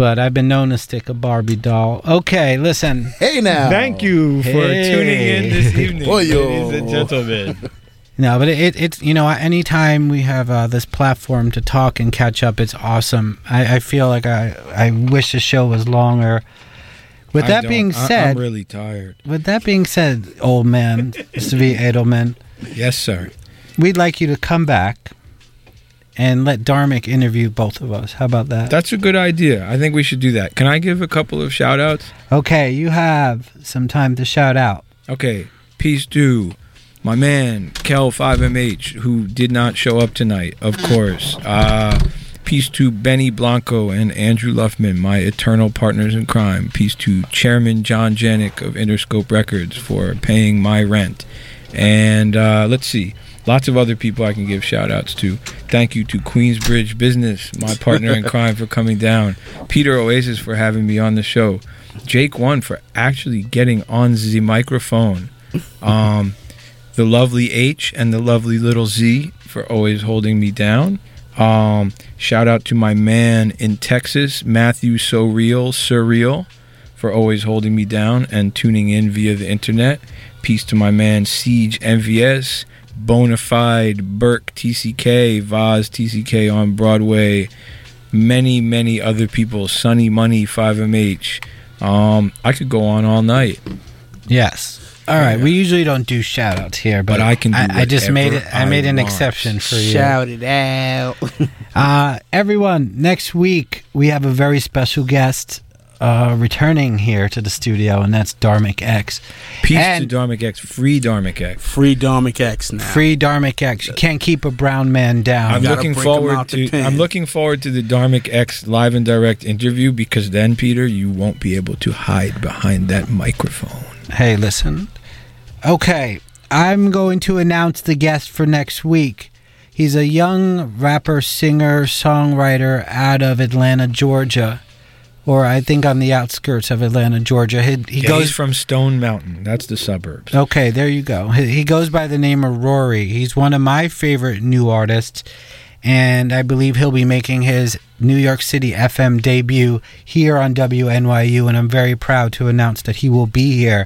But I've been known to stick a Barbie doll. Okay, listen. Hey now. Thank you for tuning in this [LAUGHS] evening, ladies and gentlemen. No, but it, it, it's you know anytime we have uh, this platform to talk and catch up, it's awesome. I, I feel like I I wish the show was longer. With I that don't- being said, I'm really tired. with that being said, old man, [LAUGHS] Zvi Edelman, Yes, sir. we'd like you to come back and let Dharmic interview both of us. How about that? That's a good idea. I think we should do that. Can I give a couple of shout outs? Okay, you have some time to shout out. Okay. Peace to my man, Kel5MH, who did not show up tonight, of course. Uh, peace to Benny Blanco and Andrew Luffman, my eternal partners in crime. Peace to Chairman John Janick of Interscope Records for paying my rent. And uh, let's see. Lots of other people I can give shout outs to. Thank you to Queensbridge Business, my partner in [LAUGHS] crime, for coming down. Peter Oasis for having me on the show. Jake One for actually getting on the microphone. Um, [LAUGHS] the lovely H and the lovely little Z for always holding me down. Um, shout out to my man in Texas, Matthew So Real, Surreal, for always holding me down and tuning in via the internet. Peace to my man Siege MVS, Bonafide, Burke TCK, Vaz TCK on Broadway, many, many other people, Sunny Money 5MH. Um, I could go on all night. Yes. All right. We usually don't do shout outs here, but, But I can do I, I just made it. whatever I made I an want. exception for you. Shout it out. [LAUGHS] uh, everyone, next week we have a very special guest uh, returning here to the studio, and that's Dharmic X. Peace And- to Dharmic X, free Dharmic X. Free Dharmic X now. Free Dharmic X. You can't keep a brown man down. I'm looking forward to I'm looking forward to the Dharmic X live and direct interview because then Peter you won't be able to hide behind that microphone. Hey, listen. Okay, I'm going to announce the guest for next week. He's a young rapper, singer, songwriter out of Atlanta, Georgia, or I think on the outskirts of Atlanta, Georgia. He, he Yeah, goes from Stone Mountain. That's the suburbs. Okay, there you go. He, he goes by the name of Rory. He's one of my favorite new artists, and I believe he'll be making his New York City FM debut here on WNYU, and I'm very proud to announce that he will be here.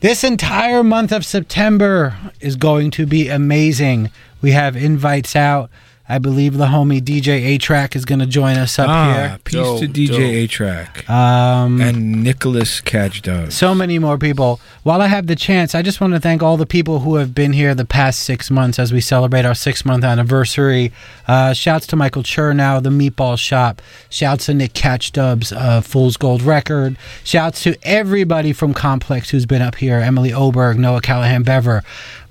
This entire month of September is going to be amazing. We have invites out I believe the homie DJ A-Trak is going to join us up ah, here. peace to DJ A Track Um, and Nicholas Catchdubs. so many more people. While I have the chance, I just want to thank all the people who have been here the past six months as we celebrate our six month anniversary. Uh, shouts to Michael Chernow, the Meatball Shop. Shouts to Nick Catchdubs, uh, Fool's Gold Record. Shouts to everybody from Complex who's been up here Emily Oberg, Noah Callahan Bever,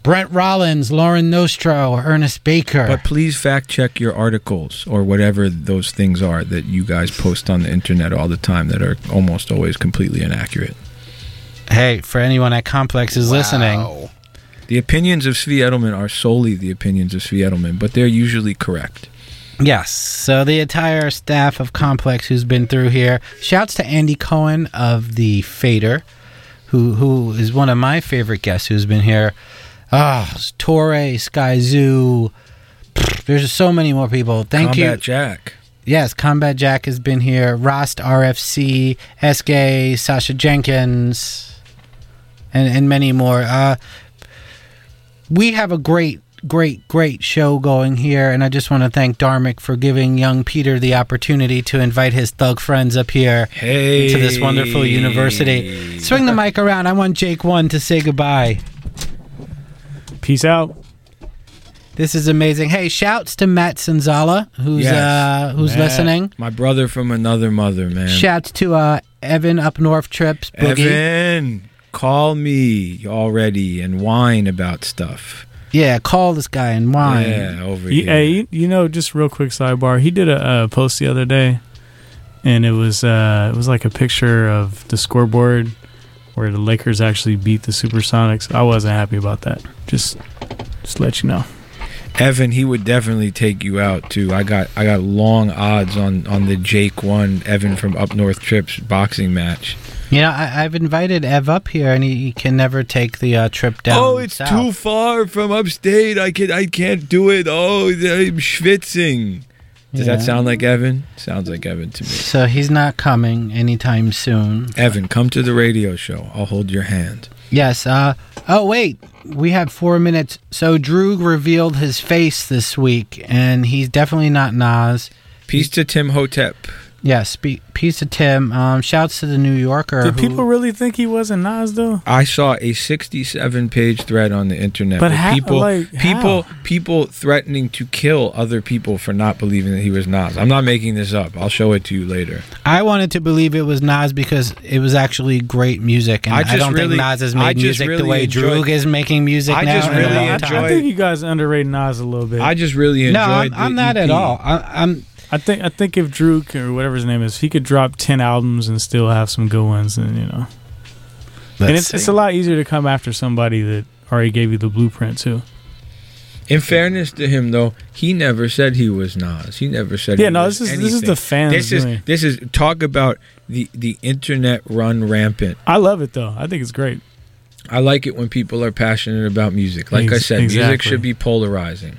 Brent Rollins, Lauren Nostro, Ernest Baker. But please fact check your articles or whatever those things are that you guys post on the internet all the time that are almost always completely inaccurate. hey, for anyone at Complex is listening. The opinions of Zvi Edelman are solely the opinions of Zvi Edelman, but they're usually correct. Yes. So the entire staff of Complex who's been through here. Shouts to Andy Cohen of the Fader, who who is one of my favorite guests who's been here. Ah, Torae, Sky Zoo. Pfft, There's so many more people. Thank you. Combat Jack. Yes, Combat Jack has been here. Rost RFC, SK, Sacha Jenkins, and, and many more. Uh, we have a great, great, great show going here, and I just want to thank Dharmic for giving young Peter the opportunity to invite his thug friends up here Hey. to this wonderful university. Swing the mic around. I want Jake One to say goodbye. Peace out. This is amazing. Hey, shouts to Matt Sanzala, who's Yes. uh, who's Matt, listening. My brother from another mother, man. Shouts to uh, Evan up North Trips. Boogie. Evan, call me already and whine about stuff. Yeah, call this guy and whine. Yeah, over You, here. hey, you, you know, just real quick sidebar. He did a, uh post the other day, and it was uh, it was like a picture of the scoreboard where the Lakers actually beat the Supersonics. I wasn't happy about that. Just just let you know. Evan, he would definitely take you out too. I got I got long odds on on the Jake one Evan from Up North Trips boxing match. You know, I, I've invited Ev up here, and he, he can never take the uh, trip down. oh, it's south. too far from upstate. I can I can't do it. Oh, I'm schwitzing. Does Yeah. that sound like Evan? Sounds like Evan to me. So he's not coming anytime soon. Evan, come to the radio show. I'll hold your hand. Yes. Uh. Oh wait, we have four minutes. So Droog revealed his face this week, and he's definitely not Nas. Peace to Tim Hotep. Yes. Pe- peace to Tim. Um. Shouts to the New Yorker. Did who- people really think he wasn't Nas though? I saw a 67 page thread on the internet But with how- people like, people how? people threatening to kill other people for not believing that he was Nas. I'm not making this up. I'll show it to you later. I wanted to believe it was Nas because it was actually great music, and I I, just don't really- think Nas has made just music the way enjoyed- Droog is making music I now. just in really long I, think you guys underrate Nas a little bit. I just really enjoyed No, I'm, the I'm not at all. I, I'm. I think I think if Droog or whatever his name is, he could drop ten albums and still have some good ones, and you know. and it's it's a lot easier to come after somebody that already gave you the blueprint too. In fairness to him, though, he never said he was Nas. He never said. Yeah, he no, was this is- this is the fans This is doing. this is talk about the the internet run rampant. I love it though. I think it's great. I like it when people are passionate about music. Like I Ex- said, music should be polarizing.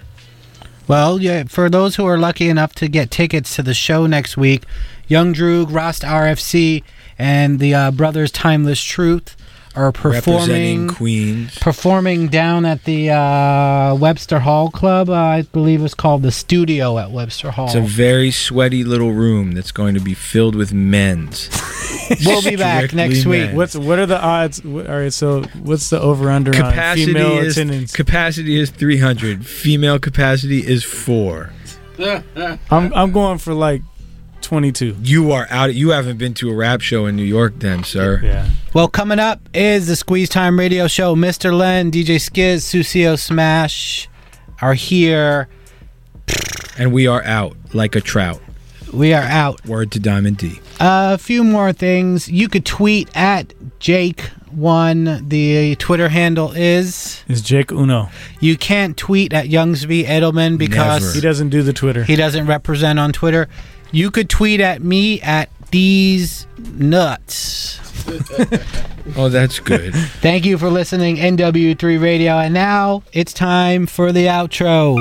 Well, yeah. For those who are lucky enough to get tickets to the show next week, Young Droog, Rost RFC, and the uh, Brothers Timeless Truth are performing Queens. performing down at the uh, Webster Hall Club. Uh, I believe it's called the Studio at Webster Hall. It's a very sweaty little room that's going to be filled with men's. [LAUGHS] we'll be back Strictly next week. men. What's what are the odds? What, all right, so what's the over under on capacity female is attendance? capacity is 300 female capacity is 4 I'm I'm going for like twenty two. you are out you haven't been to a rap show in new york then sir Yeah. Well, coming up is the Squeeze Time Radio Show. Mr. Len, DJ Skiz, Susio Smash are here. and we are out like a trout We are out. word to diamond d a few more things. You could tweet at Jake one. The Twitter handle is Is Jake Uno? You can't tweet at Young Zvi Edelman because Never. He doesn't do the Twitter. he doesn't represent on Twitter. You could tweet at me at these nuts. [LAUGHS] oh that's good Thank you for listening, WNYU Radio. And now it's time for the outro.